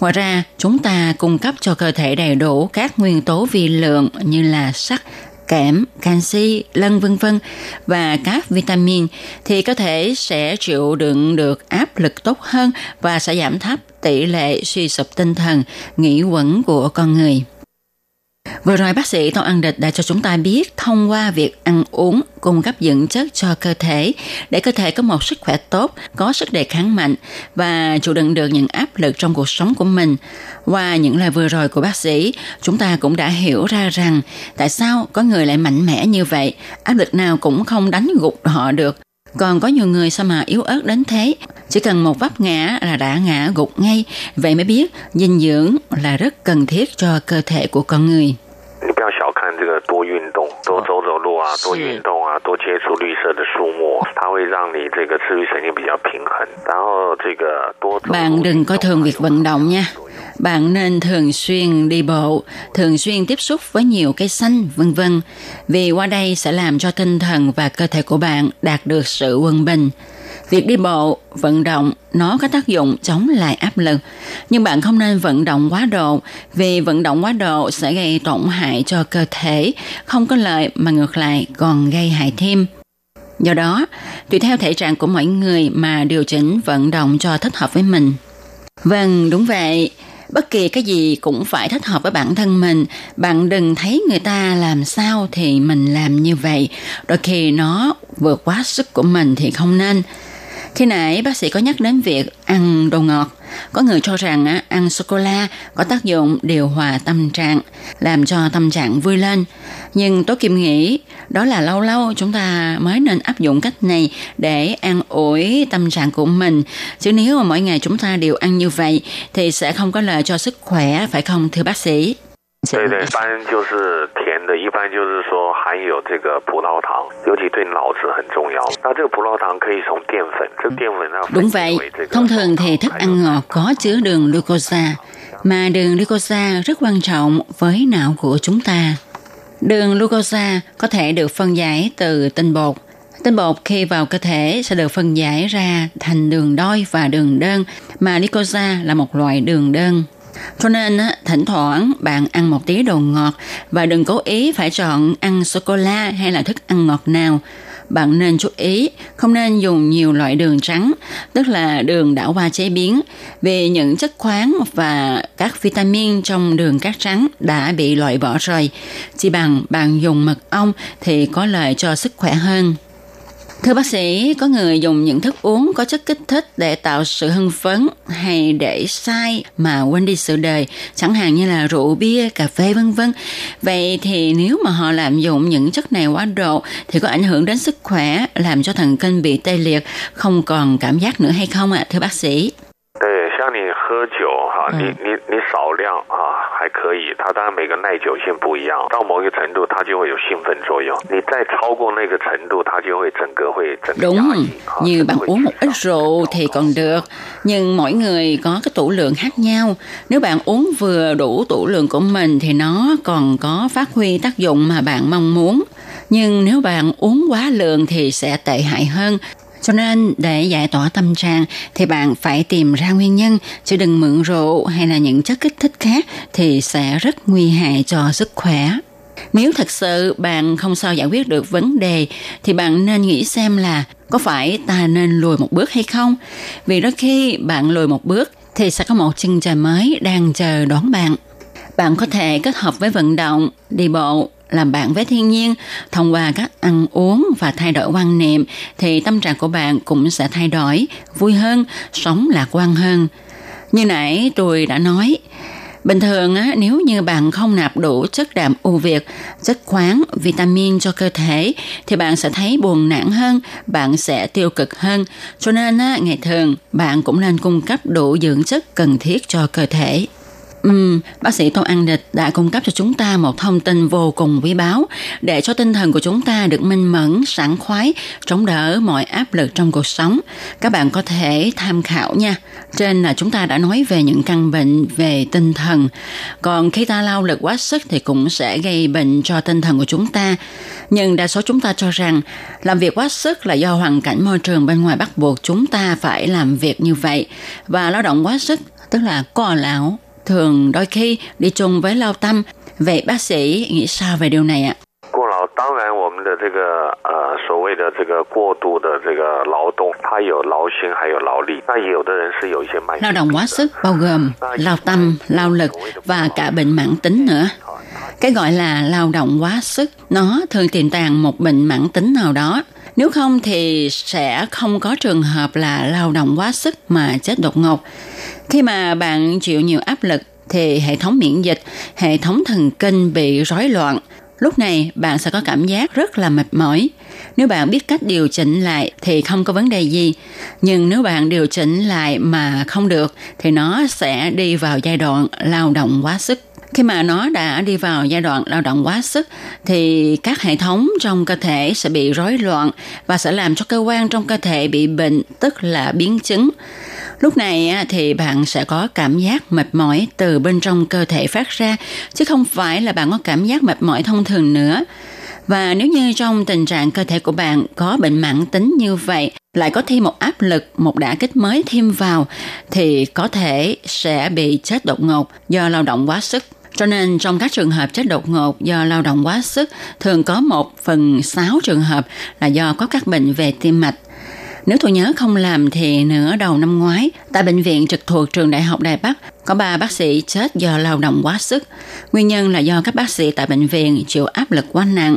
Ngoài ra, chúng ta cung cấp cho cơ thể đầy đủ các nguyên tố vi lượng như là sắt, kẽm, canxi, lân vân vân và các vitamin thì có thể sẽ chịu đựng được áp lực tốt hơn và sẽ giảm thấp tỷ lệ suy sụp tinh thần, nghĩ quẩn của con người. Vừa rồi bác sĩ Tô An Địch đã cho chúng ta biết thông qua việc ăn uống cung cấp dưỡng chất cho cơ thể để cơ thể có một sức khỏe tốt, có sức đề kháng mạnh và chịu đựng được những áp lực trong cuộc sống của mình. Qua những lời vừa rồi của bác sĩ, chúng ta cũng đã hiểu ra rằng tại sao có người lại mạnh mẽ như vậy, áp lực nào cũng không đánh gục họ được. Còn có nhiều người sao mà yếu ớt đến thế, chỉ cần một vấp ngã là đã ngã gục ngay, vậy mới biết dinh dưỡng là rất cần thiết cho cơ thể của con người. 你不要小看这个多运动，多走走路啊，多运动啊，多接触绿色的树木，它会让你这个自律神经比较平衡。然后这个多走路 Bạn đừng coi thường việc vận động nha. Bạn nên thường xuyên đi bộ, thường xuyên tiếp xúc với nhiều cây xanh, vân vân. Vì qua đây sẽ làm cho tinh thần và cơ thể của bạn đạt được sự quân bình. Việc đi bộ, vận động nó có tác dụng chống lại áp lực, nhưng bạn không nên vận động quá độ vì vận động quá độ sẽ gây tổn hại cho cơ thể, không có lợi mà ngược lại còn gây hại thêm. Do đó, tùy theo thể trạng của mỗi người mà điều chỉnh vận động cho thích hợp với mình. Vâng, đúng vậy. Bất kỳ cái gì cũng phải thích hợp với bản thân mình. Bạn đừng thấy người ta làm sao thì mình làm như vậy. Đôi khi nó vượt quá sức của mình thì không nên. Khi nãy bác sĩ có nhắc đến việc ăn đồ ngọt. Có người cho rằng ăn sô-cô-la có tác dụng điều hòa tâm trạng, làm cho tâm trạng vui lên. Nhưng tôi Kim nghĩ đó là lâu lâu chúng ta mới nên áp dụng cách này để an ủi tâm trạng của mình. Chứ nếu mà mỗi ngày chúng ta đều ăn như vậy thì sẽ không có lợi cho sức khỏe, phải không thưa bác sĩ? 对对，一般就是甜的，一般就是说含有这个葡萄糖，尤其对脑子很重要。那这个葡萄糖可以从淀粉，这个淀粉它 Đúng vậy, thông thường thì thức ăn ngọt có chứa đường glucose, mà đường glucose rất quan trọng với não của chúng ta. Đường glucose có thể được phân giải từ tinh bột. Tinh bột khi vào cơ thể sẽ được phân giải ra thành đường đôi và đường đơn, mà glucose là một loại đường đơn. Cho nên thỉnh thoảng bạn ăn một tí đồ ngọt và đừng cố ý phải chọn ăn sô-cô-la hay là thức ăn ngọt nào. Bạn nên chú ý không nên dùng nhiều loại đường trắng, tức là đường đã qua chế biến, vì những chất khoáng và các vitamin trong đường cát trắng đã bị loại bỏ rồi. Chỉ bằng bạn dùng mật ong thì có lợi cho sức khỏe hơn. Thưa bác sĩ, có người dùng những thức uống có chất kích thích để tạo sự hưng phấn hay để sai mà quên đi sự đời, chẳng hạn như là rượu, bia, cà phê vân vân. Vậy thì nếu mà họ lạm dụng những chất này quá độ thì có ảnh hưởng đến sức khỏe, làm cho thần kinh bị tê liệt, không còn cảm giác nữa hay không ạ, thưa bác sĩ? 对，像你喝酒哈，你你你少量啊还可以，它当然每个耐久性不一样，到某一个程度它就会有兴奋作用，你再超过那个程度，它就会整个会整个 Đúng, 压抑哈 như 整个 bạn 会 uống một 影 ít 响 rượu thì còn được, nhưng mỗi người có cái tủ lượng khác nhau. Nếu bạn uống vừa đủ tủ lượng của mình thì nó còn có phát huy tác dụng mà bạn mong muốn. Nhưng nếu bạn uống quá lượng thì sẽ tệ hại hơn. Cho nên để giải tỏa tâm trạng thì bạn phải tìm ra nguyên nhân, chứ đừng mượn rượu hay là những chất kích thích khác thì sẽ rất nguy hại cho sức khỏe. Nếu thật sự bạn không sao giải quyết được vấn đề thì bạn nên nghĩ xem là có phải ta nên lùi một bước hay không? Vì đôi khi bạn lùi một bước thì sẽ có một chân trời mới đang chờ đón bạn. Bạn có thể kết hợp với vận động, đi bộ, làm bạn với thiên nhiên thông qua các ăn uống và thay đổi quan niệm thì tâm trạng của bạn cũng sẽ thay đổi, vui hơn, sống lạc quan hơn. Như nãy tôi đã nói, Bình thường á, nếu như bạn không nạp đủ chất đạm ưu việt, chất khoáng, vitamin cho cơ thể thì bạn sẽ thấy buồn nản hơn, bạn sẽ tiêu cực hơn. Cho nên á, ngày thường bạn cũng nên cung cấp đủ dưỡng chất cần thiết cho cơ thể. Ừm, bác sĩ Tô An Địch đã cung cấp cho chúng ta một thông tin vô cùng quý báu để cho tinh thần của chúng ta được minh mẫn, sảng khoái, chống đỡ mọi áp lực trong cuộc sống. Các bạn có thể tham khảo nha. Trên là chúng ta đã nói về những căn bệnh về tinh thần. Còn khi ta lao lực quá sức thì cũng sẽ gây bệnh cho tinh thần của chúng ta. Nhưng đa số chúng ta cho rằng làm việc quá sức là do hoàn cảnh môi trường bên ngoài bắt buộc chúng ta phải làm việc như vậy. Và lao động quá sức tức là co lão thường đôi khi đi chung với lao tâm. Vậy bác sĩ nghĩ sao về điều này ạ? 过劳，当然我们的这个呃所谓的这个过度的这个劳动，它有劳心还有劳力。那有的人是有一些慢性 Lao động quá sức bao gồm lao tâm, lao lực và cả bệnh mãn tính nữa. Cái gọi là lao động quá sức, nó thường tiềm tàng một bệnh mãn tính nào đó. Nếu không thì sẽ không có trường hợp là lao động quá sức mà chết đột ngột. Khi mà bạn chịu nhiều áp lực thì hệ thống miễn dịch, hệ thống thần kinh bị rối loạn. Lúc này bạn sẽ có cảm giác rất là mệt mỏi. Nếu bạn biết cách điều chỉnh lại thì không có vấn đề gì. Nhưng nếu bạn điều chỉnh lại mà không được thì nó sẽ đi vào giai đoạn lao động quá sức. Khi mà nó đã đi vào giai đoạn lao động quá sức thì các hệ thống trong cơ thể sẽ bị rối loạn và sẽ làm cho cơ quan trong cơ thể bị bệnh, tức là biến chứng. Lúc này thì bạn sẽ có cảm giác mệt mỏi từ bên trong cơ thể phát ra, chứ không phải là bạn có cảm giác mệt mỏi thông thường nữa. Và nếu như trong tình trạng cơ thể của bạn có bệnh mãn tính như vậy, lại có thêm một áp lực, một đả kích mới thêm vào, thì có thể sẽ bị chết đột ngột do lao động quá sức. Cho nên trong các trường hợp chết đột ngột do lao động quá sức, thường có một phần sáu trường hợp là do có các bệnh về tim mạch. Nếu tôi nhớ không làm thì nửa đầu năm ngoái, tại bệnh viện trực thuộc trường Đại học Đài Bắc, có ba bác sĩ chết do lao động quá sức. Nguyên nhân là do các bác sĩ tại bệnh viện chịu áp lực quá nặng.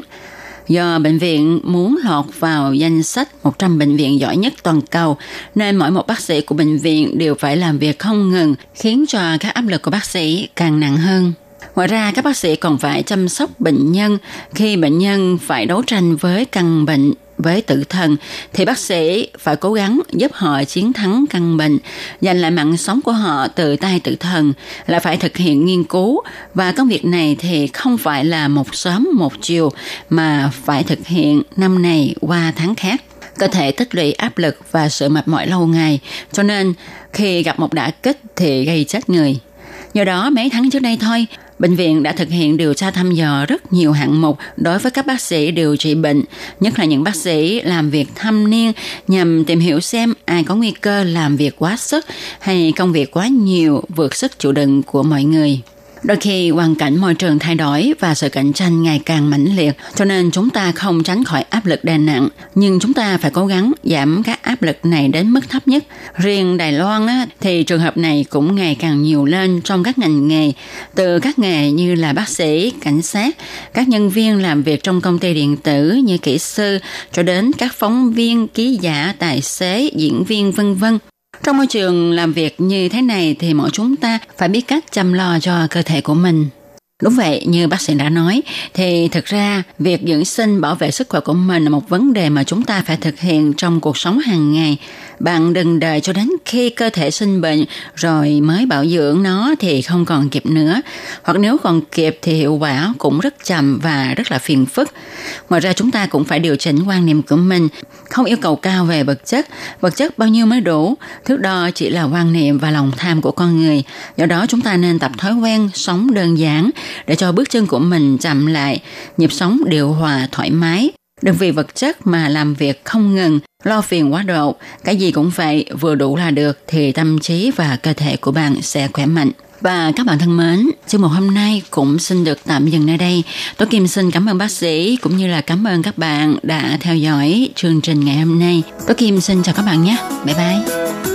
Do bệnh viện muốn lọt vào danh sách 100 bệnh viện giỏi nhất toàn cầu, nên mỗi một bác sĩ của bệnh viện đều phải làm việc không ngừng, khiến cho các áp lực của bác sĩ càng nặng hơn. Ngoài ra, các bác sĩ còn phải chăm sóc bệnh nhân khi bệnh nhân phải đấu tranh với căn bệnh với tự thần thì bác sĩ phải cố gắng giúp họ chiến thắng căn bệnh, giành lại mạng sống của họ từ tay tự thần là phải thực hiện nghiên cứu. Và công việc này thì không phải là một sớm một chiều mà phải thực hiện năm này qua tháng khác. Cơ thể tích lũy áp lực và sự mệt mỏi lâu ngày, cho nên khi gặp một đả kích thì gây chết người. Do đó mấy tháng trước đây thôi, bệnh viện đã thực hiện điều tra thăm dò rất nhiều hạng mục đối với các bác sĩ điều trị bệnh, nhất là những bác sĩ làm việc thâm niên nhằm tìm hiểu xem ai có nguy cơ làm việc quá sức hay công việc quá nhiều vượt sức chịu đựng của mọi người. Đôi khi hoàn cảnh môi trường thay đổi và sự cạnh tranh ngày càng mãnh liệt, cho nên chúng ta không tránh khỏi áp lực đè nặng, nhưng chúng ta phải cố gắng giảm các áp lực này đến mức thấp nhất. Riêng Đài Loan á, thì trường hợp này cũng ngày càng nhiều lên trong các ngành nghề, từ các nghề như là bác sĩ, cảnh sát, các nhân viên làm việc trong công ty điện tử như kỹ sư, cho đến các phóng viên, ký giả, tài xế, diễn viên vân vân. Trong môi trường làm việc như thế này thì mỗi chúng ta phải biết cách chăm lo cho cơ thể của mình. Đúng vậy, như bác sĩ đã nói, thì thực ra việc dưỡng sinh bảo vệ sức khỏe của mình là một vấn đề mà chúng ta phải thực hiện trong cuộc sống hàng ngày. Bạn đừng đợi cho đến khi cơ thể sinh bệnh rồi mới bảo dưỡng nó thì không còn kịp nữa. Hoặc nếu còn kịp thì hiệu quả cũng rất chậm và rất là phiền phức. Ngoài ra chúng ta cũng phải điều chỉnh quan niệm của mình, không yêu cầu cao về vật chất. Vật chất bao nhiêu mới đủ, thước đo chỉ là quan niệm và lòng tham của con người. Do đó chúng ta nên tập thói quen sống đơn giản để cho bước chân của mình chậm lại, nhịp sống điều hòa thoải mái. Đừng vì vật chất mà làm việc không ngừng, lo phiền quá độ, cái gì cũng vậy, vừa đủ là được thì tâm trí và cơ thể của bạn sẽ khỏe mạnh. Và các bạn thân mến, chương mục hôm nay cũng xin được tạm dừng nơi đây. Tôi Kim xin cảm ơn bác sĩ cũng như là cảm ơn các bạn đã theo dõi chương trình ngày hôm nay. Tôi Kim xin chào các bạn nhé. Bye bye.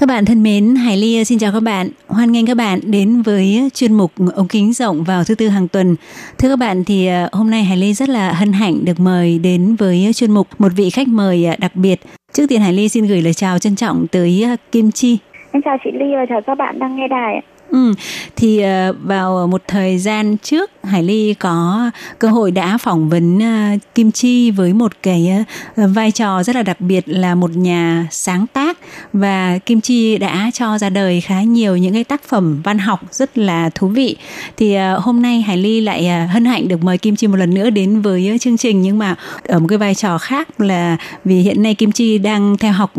Các bạn thân mến, Hải Ly xin chào các bạn. Hoan nghênh các bạn đến với chuyên mục ống kính rộng vào thứ tư hàng tuần. Thưa các bạn thì à, hôm nay Hải Ly rất là hân hạnh được mời đến với chuyên mục một vị khách mời à, đặc biệt. Trước tiên Hải Ly xin gửi lời chào trân trọng tới à, Kim Chi. Em chào chị Ly và chào các bạn đang nghe đài. Ừ, thì ờ, vào một thời gian trước Hải Ly có cơ hội đã phỏng vấn ờ, Kim Chi với một cái ờ, vai trò rất là đặc biệt là một nhà sáng tác và Kim Chi đã cho ra đời khá nhiều những cái tác phẩm văn học rất là thú vị. Thì hôm nay Hải Ly lại hân hạnh được mời Kim Chi một lần nữa đến với chương trình nhưng mà ở một cái vai trò khác là vì hiện nay Kim Chi đang theo học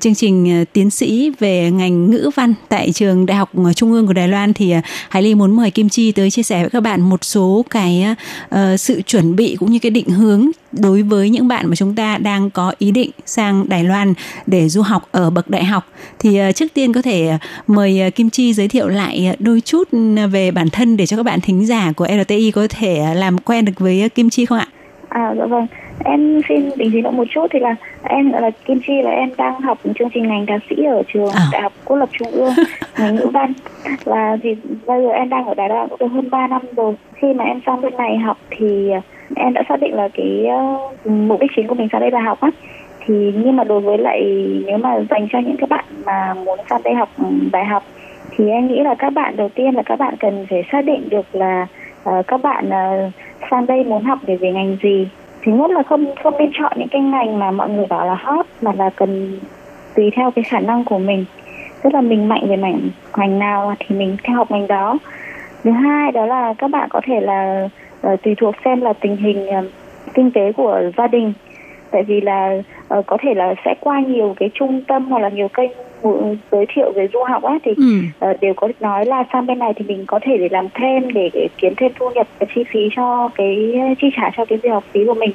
chương trình tiến sĩ về ngành ngữ văn tại trường Đại học Trung ương của Đài Loan thì à, Hải Ly muốn mời Kim Chi tới chia sẻ với các bạn một số cái uh, sự chuẩn bị cũng như cái định hướng đối với những bạn mà chúng ta đang có ý định sang Đài Loan để du học ở bậc đại học thì uh, trước tiên có thể mời Kim Chi giới thiệu lại đôi chút về bản thân để cho các bạn thính giả của RTI có thể làm quen được với Kim Chi không ạ? À dạ vâng, em xin định giới thiệu một chút thì là em gọi là Kim Chi và em đang học chương trình ngành thạc sĩ ở trường À. Đại học Quốc lập Trung ương [laughs] ngành ngữ văn và thì bây giờ em đang ở Đài Loan cũng được hơn 3 năm rồi. Khi mà em sang bên này học thì em đã xác định là cái ờ, mục đích chính của mình sang đây là học á thì nhưng mà đối với lại nếu mà dành cho những các bạn mà muốn sang đây học ừ, đại học thì em nghĩ là các bạn đầu tiên là các bạn cần phải xác định được là ờ, các bạn ờ, sang đây muốn học để về ngành gì thứ nhất là không không nên chọn những cái ngành mà mọi người bảo là hot mà là cần tùy theo cái khả năng của mình. Tức là mình mạnh về mảng ngành nào thì mình theo học ngành đó. Thứ hai đó là các bạn có thể là uh, tùy thuộc xem là tình hình uh, kinh tế của gia đình. Tại vì là uh, có thể là sẽ qua nhiều cái trung tâm hoặc là nhiều kênh giới thiệu về du học á thì Ừ. ờ, đều có nói là sang bên này thì mình có thể để làm thêm để, để kiếm thêm thu nhập và chi phí cho cái chi trả cho cái việc học phí của mình.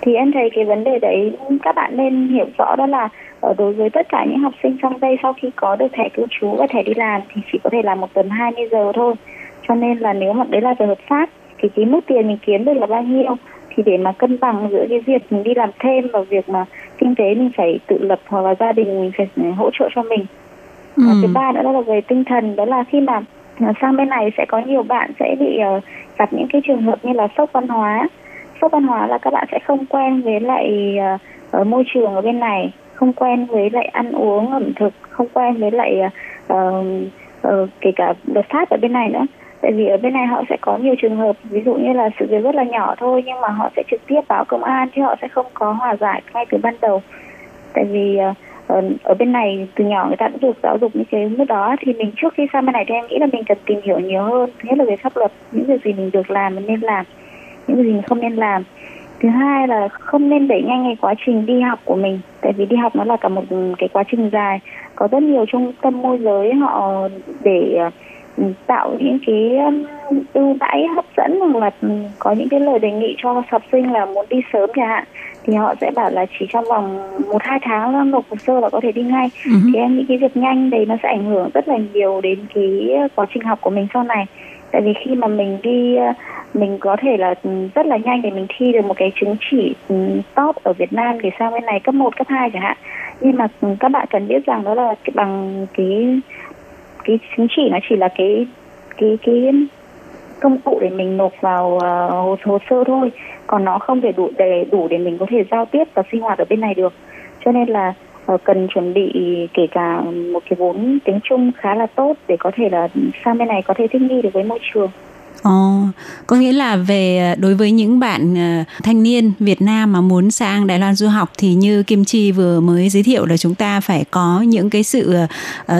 Thì em thấy cái vấn đề đấy các bạn nên hiểu rõ đó là ờ, đối với tất cả những học sinh sang đây sau khi có được thẻ cư trú và thẻ đi làm thì chỉ có thể làm một tuần 20 giờ thôi. Cho nên là nếu mà đấy là giờ hợp pháp thì cái mức tiền mình kiếm được là bao nhiêu thì để mà cân bằng giữa cái việc mình đi làm thêm và việc mà kinh tế mình phải tự lập hoặc là gia đình mình phải hỗ trợ cho mình. Ừ. và thứ ba nữa là về tinh thần đó là khi mà ờ, sang bên này sẽ có nhiều bạn sẽ bị ờ, gặp những cái trường hợp như là sốc văn hóa. Sốc văn hóa là các bạn sẽ không quen với lại ờ, ở môi trường ở bên này không quen với lại ăn uống ẩm thực không quen với lại ờ, ờ, kể cả luật pháp ở bên này nữa tại vì ở bên này họ sẽ có nhiều trường hợp ví dụ như là sự việc rất là nhỏ thôi nhưng mà họ sẽ trực tiếp báo công an chứ họ sẽ không có hòa giải ngay từ ban đầu. Tại vì ở, ở bên này từ nhỏ người ta cũng được giáo dục như thế. Lúc đó thì mình trước khi sang bên này thì em nghĩ là mình cần tìm hiểu nhiều hơn thứ nhất là về pháp luật những việc gì mình được làm mình nên làm những việc gì mình không nên làm. Thứ hai là không nên đẩy nhanh cái quá trình đi học của mình tại vì đi học nó là cả một cái quá trình dài. Có rất nhiều trung tâm môi giới họ để ờ, tạo những cái um, ưu đãi hấp dẫn hoặc là có những cái lời đề nghị cho học sinh là muốn đi sớm chẳng hạn thì họ sẽ bảo là chỉ trong vòng một hai tháng nộp hồ sơ là có thể đi ngay. Ừ. thì em nghĩ cái việc nhanh đấy nó sẽ ảnh hưởng rất là nhiều đến cái quá trình học của mình sau này. Tại vì khi mà mình đi ờ, mình có thể là rất là nhanh để mình thi được một cái chứng chỉ ừ, top ở Việt Nam để sang bên này cấp 1, cấp 2 chẳng hạn. Nhưng mà các bạn cần biết rằng đó là bằng cái cái chứng chỉ nó chỉ là cái cái cái công cụ để mình nộp vào uh, hồ, hồ sơ thôi. Còn nó không thể đủ để đủ để mình có thể giao tiếp và sinh hoạt ở bên này được. Cho nên là uh, cần chuẩn bị kể cả một cái vốn tiếng Trung khá là tốt để có thể là sang bên này có thể thích nghi được với môi trường. Ồ, có nghĩa là về đối với những bạn thanh niên Việt Nam mà muốn sang Đài Loan du học thì như Kim Chi vừa mới giới thiệu là chúng ta phải có những cái sự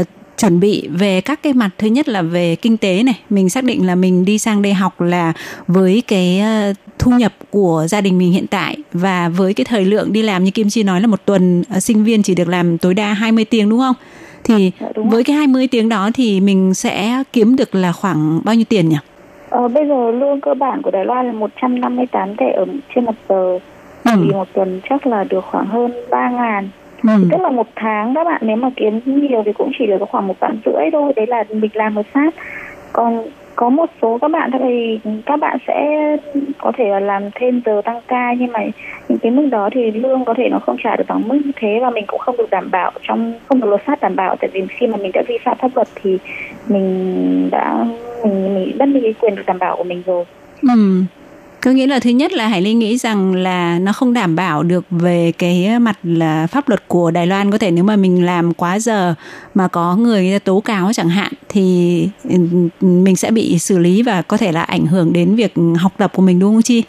uh, chuẩn bị về các cái mặt thứ nhất là về kinh tế này mình xác định là mình đi sang đây học là với cái ờ, thu nhập của gia đình mình hiện tại và với cái thời lượng đi làm như Kim Chi nói là một tuần uh, sinh viên chỉ được làm tối đa 20 tiếng đúng không? Thì Dạ, đúng với cái 20 tiếng đó thì mình sẽ kiếm được là khoảng bao nhiêu tiền nhỉ? Ờ, bây giờ lương cơ bản của Đài Loan là 158 tệ ở trên một giờ Ừ. thì một tuần chắc là được khoảng hơn 3 ngàn Ừ. tức là một tháng các bạn nếu mà kiếm nhiều thì cũng chỉ được khoảng một vạn rưỡi thôi đấy là mình làm một sát còn có một số các bạn thì các bạn sẽ có thể là làm thêm giờ tăng ca nhưng mà những cái mức đó thì lương có thể nó không trả được bằng mức như thế và mình cũng không được đảm bảo trong không được luật pháp đảm bảo tại vì khi mà mình đã vi phạm pháp luật thì mình đã mình mình mất đi cái quyền được đảm bảo của mình rồi Ừ. Có nghĩa là thứ nhất là Hải Ly nghĩ rằng là nó không đảm bảo được về cái mặt là pháp luật của Đài Loan có thể nếu mà mình làm quá giờ mà có người tố cáo chẳng hạn thì ừ, mình sẽ bị xử lý và có thể là ảnh hưởng đến việc học tập của mình đúng không Chi?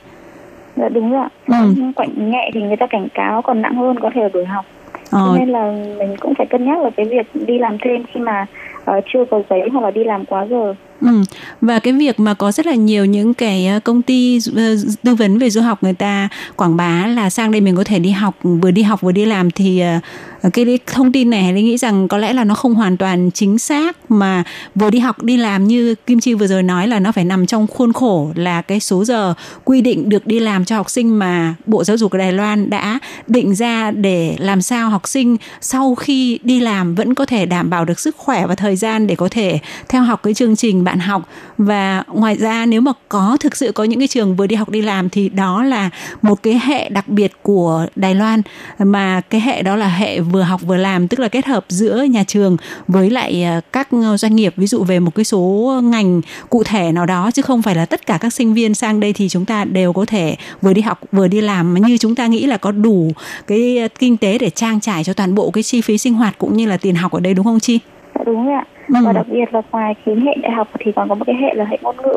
dạ đúng rồi ạ Ừ. quạnh nhẹ thì người ta cảnh cáo còn nặng hơn có thể là đuổi học Ờ, Cho nên là mình cũng phải cân nhắc là cái việc đi làm thêm khi mà ờ, chưa có giấy hoặc là đi làm quá giờ. Ừ. Và cái việc mà có rất là nhiều những cái ờ, công ty ờ, tư vấn về du học người ta quảng bá là sang đây mình có thể đi học, vừa đi học vừa đi làm thì ờ, Ờ, cái thông tin này Hải nghĩ rằng có lẽ là nó không hoàn toàn chính xác mà vừa đi học đi làm như Kim Chi vừa rồi nói là nó phải nằm trong khuôn khổ là cái số giờ quy định được đi làm cho học sinh mà Bộ Giáo dục của Đài Loan đã định ra để làm sao học sinh sau khi đi làm vẫn có thể đảm bảo được sức khỏe và thời gian để có thể theo học cái chương trình bạn học. Và ngoài ra, nếu mà có, thực sự có những cái trường vừa đi học đi làm thì đó là một cái hệ đặc biệt của Đài Loan, mà cái hệ đó là hệ vừa học vừa làm tức là kết hợp giữa nhà trường với lại ờ, các doanh nghiệp ví dụ về một cái số ngành cụ thể nào đó chứ không phải là tất cả các sinh viên sang đây thì chúng ta đều có thể vừa đi học vừa đi làm mà như chúng ta nghĩ là có đủ cái ờ, kinh tế để trang trải cho toàn bộ cái chi phí sinh hoạt cũng như là tiền học ở đây đúng không Chi? Dạ đúng ạ. Ừ. Và đặc biệt là ngoài cái hệ đại học thì còn có một cái hệ là hệ ngôn ngữ.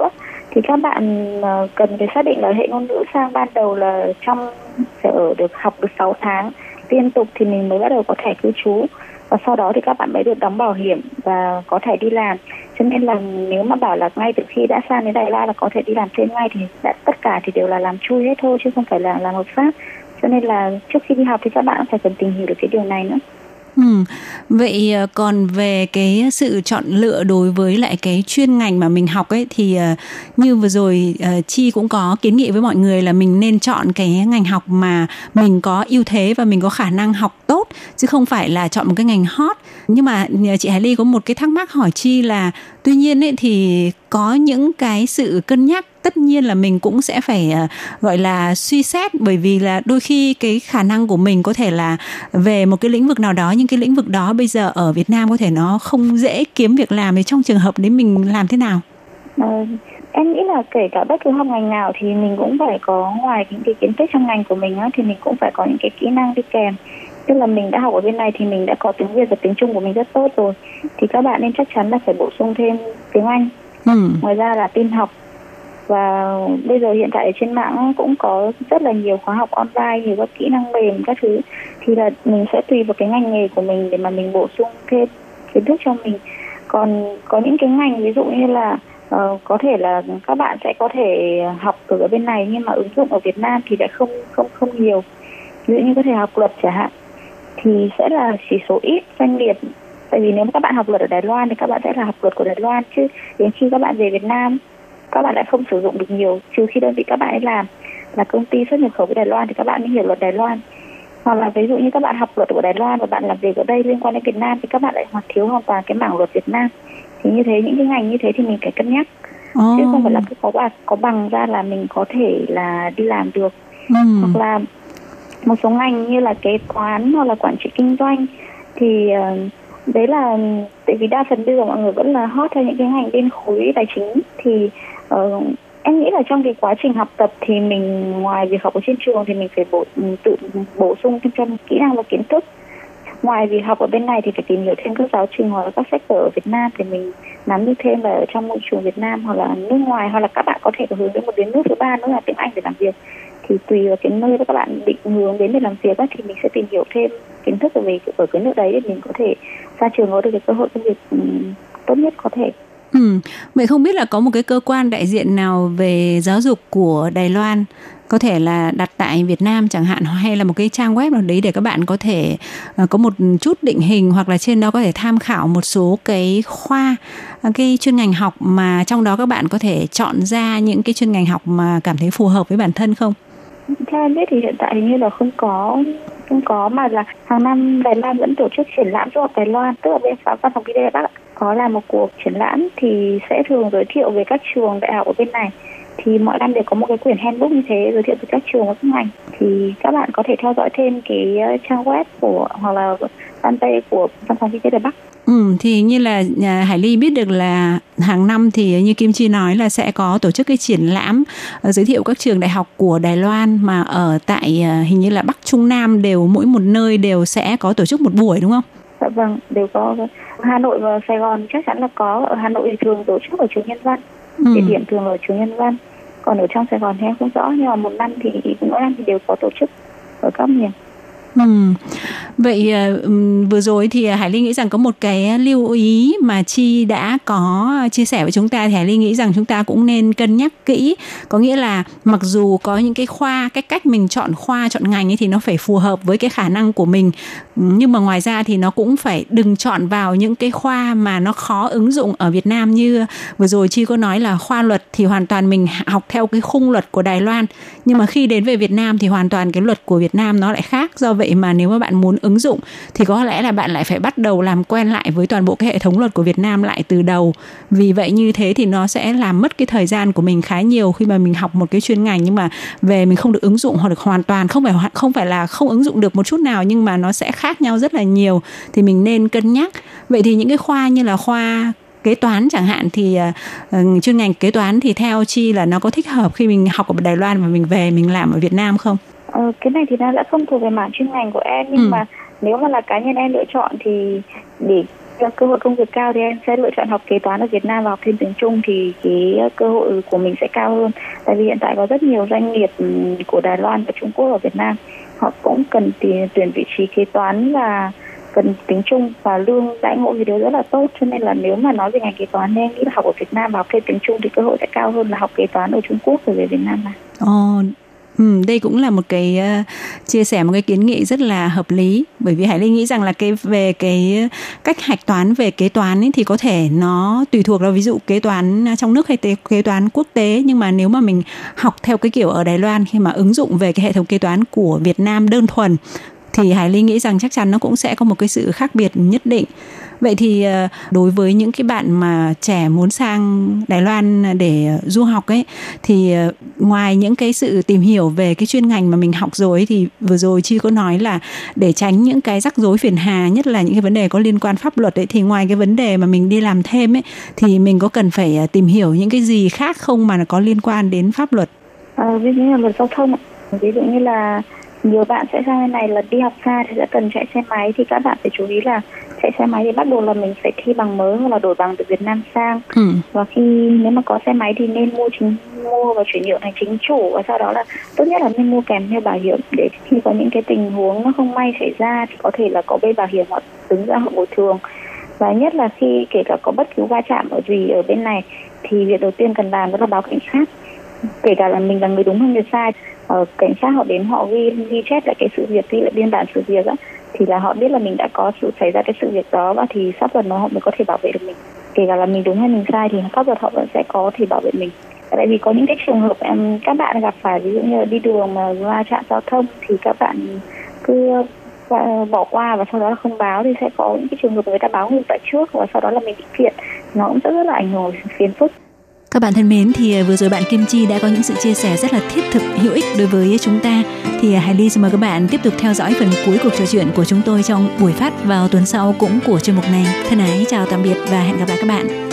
Thì các bạn ờ, cần phải xác định là hệ ngôn ngữ sang ban đầu là trong sẽ ở được học được 6 tháng liên tục thì mình mới bắt đầu có thẻ cư trú. Và sau đó thì các bạn mới được đóng bảo hiểm và có thể đi làm. Cho nên là nếu mà bảo là ngay từ khi đã sang đến Đài Loan là có thể đi làm thêm ngay thì đã, tất cả thì đều là làm chui hết thôi chứ không phải là làm hợp pháp. Cho nên là trước khi đi học thì các bạn cũng phải cần tìm hiểu được cái điều này nữa. Ừ. Vậy ờ, còn về cái sự chọn lựa đối với lại cái chuyên ngành mà mình học ấy, thì ờ, như vừa rồi ờ, Chi cũng có kiến nghị với mọi người là mình nên chọn cái ngành học mà mình có ưu thế và mình có khả năng học tốt, chứ không phải là chọn một cái ngành hot. Nhưng mà chị Hải Ly có một cái thắc mắc hỏi Chi là, tuy nhiên ấy, thì có những cái sự cân nhắc tất nhiên là mình cũng sẽ phải ờ, gọi là suy xét. Bởi vì là đôi khi cái khả năng của mình có thể là về một cái lĩnh vực nào đó nhưng cái lĩnh vực đó bây giờ ở Việt Nam có thể nó không dễ kiếm việc làm. Thì trong trường hợp đấy mình làm thế nào? Ờ, em nghĩ là kể cả bất cứ học ngành nào thì mình cũng phải có ngoài những cái kiến thức trong ngành của mình á, thì mình cũng phải có những cái kỹ năng đi kèm. Tức là mình đã học ở bên này thì mình đã có tiếng Việt và tiếng Trung của mình rất tốt rồi. Thì các bạn nên chắc chắn là phải bổ sung thêm tiếng Anh. Ừ. ngoài ra là tin học và bây giờ hiện tại trên mạng cũng có rất là nhiều khóa học online nhiều các kỹ năng mềm các thứ. Thì là mình sẽ tùy vào cái ngành nghề của mình để mà mình bổ sung thêm kiến thức cho mình. Còn có những cái ngành ví dụ như là uh, có thể là các bạn sẽ có thể học từ ở bên này nhưng mà ứng dụng ở Việt Nam thì lại không không không nhiều. Ví dụ như có thể học luật chẳng hạn thì sẽ là chỉ số ít doanh nghiệp. Tại vì nếu mà các bạn học luật ở Đài Loan thì các bạn sẽ là học luật của Đài Loan chứ. Đến khi các bạn về Việt Nam các bạn lại không sử dụng được nhiều trừ khi đơn vị các bạn ấy làm là công ty xuất nhập khẩu với Đài Loan thì các bạn mới hiểu luật Đài Loan hoặc là ví dụ như các bạn học luật của Đài Loan và bạn làm việc ở đây liên quan đến Việt Nam thì các bạn lại hoặc thiếu hoàn toàn cái mảng luật Việt Nam thì như thế những cái ngành như thế thì mình phải cân nhắc Ồ. chứ không phải là cứ có bằng có bằng ra là mình có thể là đi làm được Ừ. hoặc là một số ngành như là kế toán hoặc là quản trị kinh doanh thì ờ, đấy là tại vì đa phần bây giờ mọi người vẫn là hot theo những cái ngành bên khối tài chính thì ờ, em nghĩ là trong cái quá trình học tập thì mình ngoài việc học ở trên trường thì mình phải bổ ừ, tự bổ sung thêm cho kỹ năng và kiến thức. Ngoài việc học ở bên này thì phải tìm hiểu thêm các giáo trình hoặc là các sách vở ở Việt Nam để mình nắm được thêm là ở trong môi trường Việt Nam hoặc là nước ngoài hoặc là các bạn có thể hướng đến một đến nước thứ ba nữa là tiếng Anh để làm việc. Thì tùy vào cái nơi các bạn định hướng đến để làm việc đó thì mình sẽ tìm hiểu thêm kiến thức về ở cái nước đấy để mình có thể ra trường có được cái cơ hội công việc ừ, tốt nhất có thể. Ừ. Vậy không biết là có một cái cơ quan đại diện nào về giáo dục của Đài Loan, có thể là đặt tại Việt Nam chẳng hạn, hay là một cái trang web nào đấy để các bạn có thể ờ, có một chút định hình, hoặc là trên đó có thể tham khảo một số cái khoa ờ, cái chuyên ngành học mà trong đó các bạn có thể chọn ra những cái chuyên ngành học mà cảm thấy phù hợp với bản thân không? Theo em biết thì hiện tại hình như là không có không có mà là hàng năm Đài Loan vẫn tổ chức triển lãm du học Đài Loan tức là bên pháp văn phòng kinh tế Đài Bắc có làm một cuộc triển lãm thì sẽ thường giới thiệu về các trường đại học ở bên này. Thì mọi năm đều có một cái quyển handbook như thế giới thiệu về các trường và các ngành. Thì các bạn có thể theo dõi thêm cái ờ, trang web của hoặc là fanpage của văn phòng kinh tế Đài Bắc. Ừ, thì như là nhà Hải Ly biết được là hàng năm thì à, như Kim Chi nói là sẽ có tổ chức cái triển lãm ờ, giới thiệu các trường đại học của Đài Loan mà ở tại à, hình như là Bắc Trung Nam đều mỗi một nơi đều sẽ có tổ chức một buổi đúng không? Dạ vâng, đều có. Hà Nội và Sài Gòn chắc chắn là có. Ở Hà Nội thì thường tổ chức ở trường Nhân văn. Ừ. địa điểm thường ở trường Nhân văn. Còn ở trong Sài Gòn thì em không rõ nhưng mà một năm thì mỗi năm thì đều có tổ chức ở các miền Ừ. Vậy ờ, vừa rồi thì Hải Linh nghĩ rằng có một cái lưu ý mà Chi đã có chia sẻ với chúng ta thì Hải Linh nghĩ rằng chúng ta cũng nên cân nhắc kỹ. Có nghĩa là mặc dù có những cái khoa, cái cách mình chọn khoa, chọn ngành ấy thì nó phải phù hợp với cái khả năng của mình. Nhưng mà ngoài ra thì nó cũng phải đừng chọn vào những cái khoa mà nó khó ứng dụng ở Việt Nam như vừa rồi Chi có nói là khoa luật thì hoàn toàn mình học theo cái khung luật của Đài Loan. Nhưng mà khi đến về Việt Nam thì hoàn toàn cái luật của Việt Nam nó lại khác. Do vậy mà nếu mà bạn muốn ứng dụng thì có lẽ là bạn lại phải bắt đầu làm quen lại với toàn bộ cái hệ thống luật của Việt Nam lại từ đầu vì vậy như thế thì nó sẽ làm mất cái thời gian của mình khá nhiều khi mà mình học một cái chuyên ngành nhưng mà về mình không được ứng dụng hoặc được hoàn toàn không phải không phải là không ứng dụng được một chút nào nhưng mà nó sẽ khác nhau rất là nhiều thì mình nên cân nhắc vậy thì những cái khoa như là khoa kế toán chẳng hạn thì uh, chuyên ngành kế toán thì theo chi là nó có thích hợp khi mình học ở Đài Loan và mình về mình làm ở Việt Nam không? Ờ, cái này thì nó đã không thuộc về mảng chuyên ngành của em nhưng ừ. mà nếu mà là cá nhân em lựa chọn thì để cơ hội công việc cao thì em sẽ lựa chọn học kế toán ở Việt Nam và học thêm tiếng Trung thì cái cơ hội của mình sẽ cao hơn tại vì hiện tại có rất nhiều doanh nghiệp ừ, của Đài Loan và Trung Quốc ở Việt Nam họ cũng cần tuyển, tuyển vị trí kế toán và cần tiếng Trung và lương đãi ngộ thì đều rất là tốt cho nên là nếu mà nói về ngành kế toán nên nghĩ là học ở Việt Nam và học thêm tiếng Trung thì cơ hội sẽ cao hơn là học kế toán ở Trung Quốc rồi về Việt Nam mà. Ờ, Ừ, đây cũng là một cái uh, chia sẻ một cái kiến nghị rất là hợp lý bởi vì Hải Linh nghĩ rằng là cái về cái cách hạch toán về kế toán ấy, thì có thể nó tùy thuộc vào ví dụ kế toán à, trong nước hay tế, kế toán quốc tế nhưng mà nếu mà mình học theo cái kiểu ở Đài Loan khi mà ứng dụng về cái hệ thống kế toán của Việt Nam đơn thuần thì Hải Linh nghĩ rằng chắc chắn nó cũng sẽ có một cái sự khác biệt nhất định. Vậy thì ờ, đối với những cái bạn mà trẻ muốn sang Đài Loan để du học ấy thì ờ, ngoài những cái sự tìm hiểu về cái chuyên ngành mà mình học rồi ấy thì vừa rồi chi có nói là để tránh những cái rắc rối phiền hà nhất là những cái vấn đề có liên quan pháp luật ấy thì ngoài cái vấn đề mà mình đi làm thêm ấy thì mình có cần phải ờ, tìm hiểu những cái gì khác không mà nó có liên quan đến pháp luật? À, ví dụ như là luật giao thông ví dụ như là nhiều bạn sẽ sang bên này là đi học xa thì sẽ cần chạy xe máy thì các bạn phải chú ý là chạy xe máy thì bắt buộc là mình phải thi bằng mới hoặc là đổi bằng từ Việt Nam sang. Ừ. và khi nếu mà có xe máy thì nên mua chính mua và chuyển nhượng thành chính chủ và sau đó là tốt nhất là nên mua kèm theo bảo hiểm. Để khi có những cái tình huống nó không may xảy ra thì có thể là có bên bảo hiểm họ đứng ra họ bồi thường. Và nhất là khi kể cả có bất cứ va chạm ở gì ở bên này thì việc đầu tiên cần làm đó là báo cảnh sát. Kể cả là mình là người đúng hay người sai uh, cảnh sát họ đến họ ghi ghi chép lại cái sự việc ghi lại biên bản sự việc á thì là họ biết là mình đã có sự xảy ra cái sự việc đó và thì pháp luật nó họ mới có thể bảo vệ được mình. Kể cả là mình đúng hay mình sai thì pháp luật họ vẫn sẽ có thể bảo vệ mình. Tại vì có những cái trường hợp em các bạn gặp phải ví dụ như là đi đường mà va chạm giao thông thì các bạn cứ ờ, bỏ qua và sau đó là không báo thì sẽ có những cái trường hợp người ta báo ngược tại trước và sau đó là mình bị kiện. Nó cũng rất, rất là ảnh hưởng phiền phức các bạn thân mến, thì à, vừa rồi bạn Kim Chi đã có những sự chia sẻ rất là thiết thực, hữu ích đối với chúng ta. Thì à, Hải Ly xin mời các bạn tiếp tục theo dõi phần cuối cuộc trò chuyện của chúng tôi trong buổi phát vào tuần sau cũng của chuyên mục này. Thân ái chào tạm biệt và hẹn gặp lại các bạn.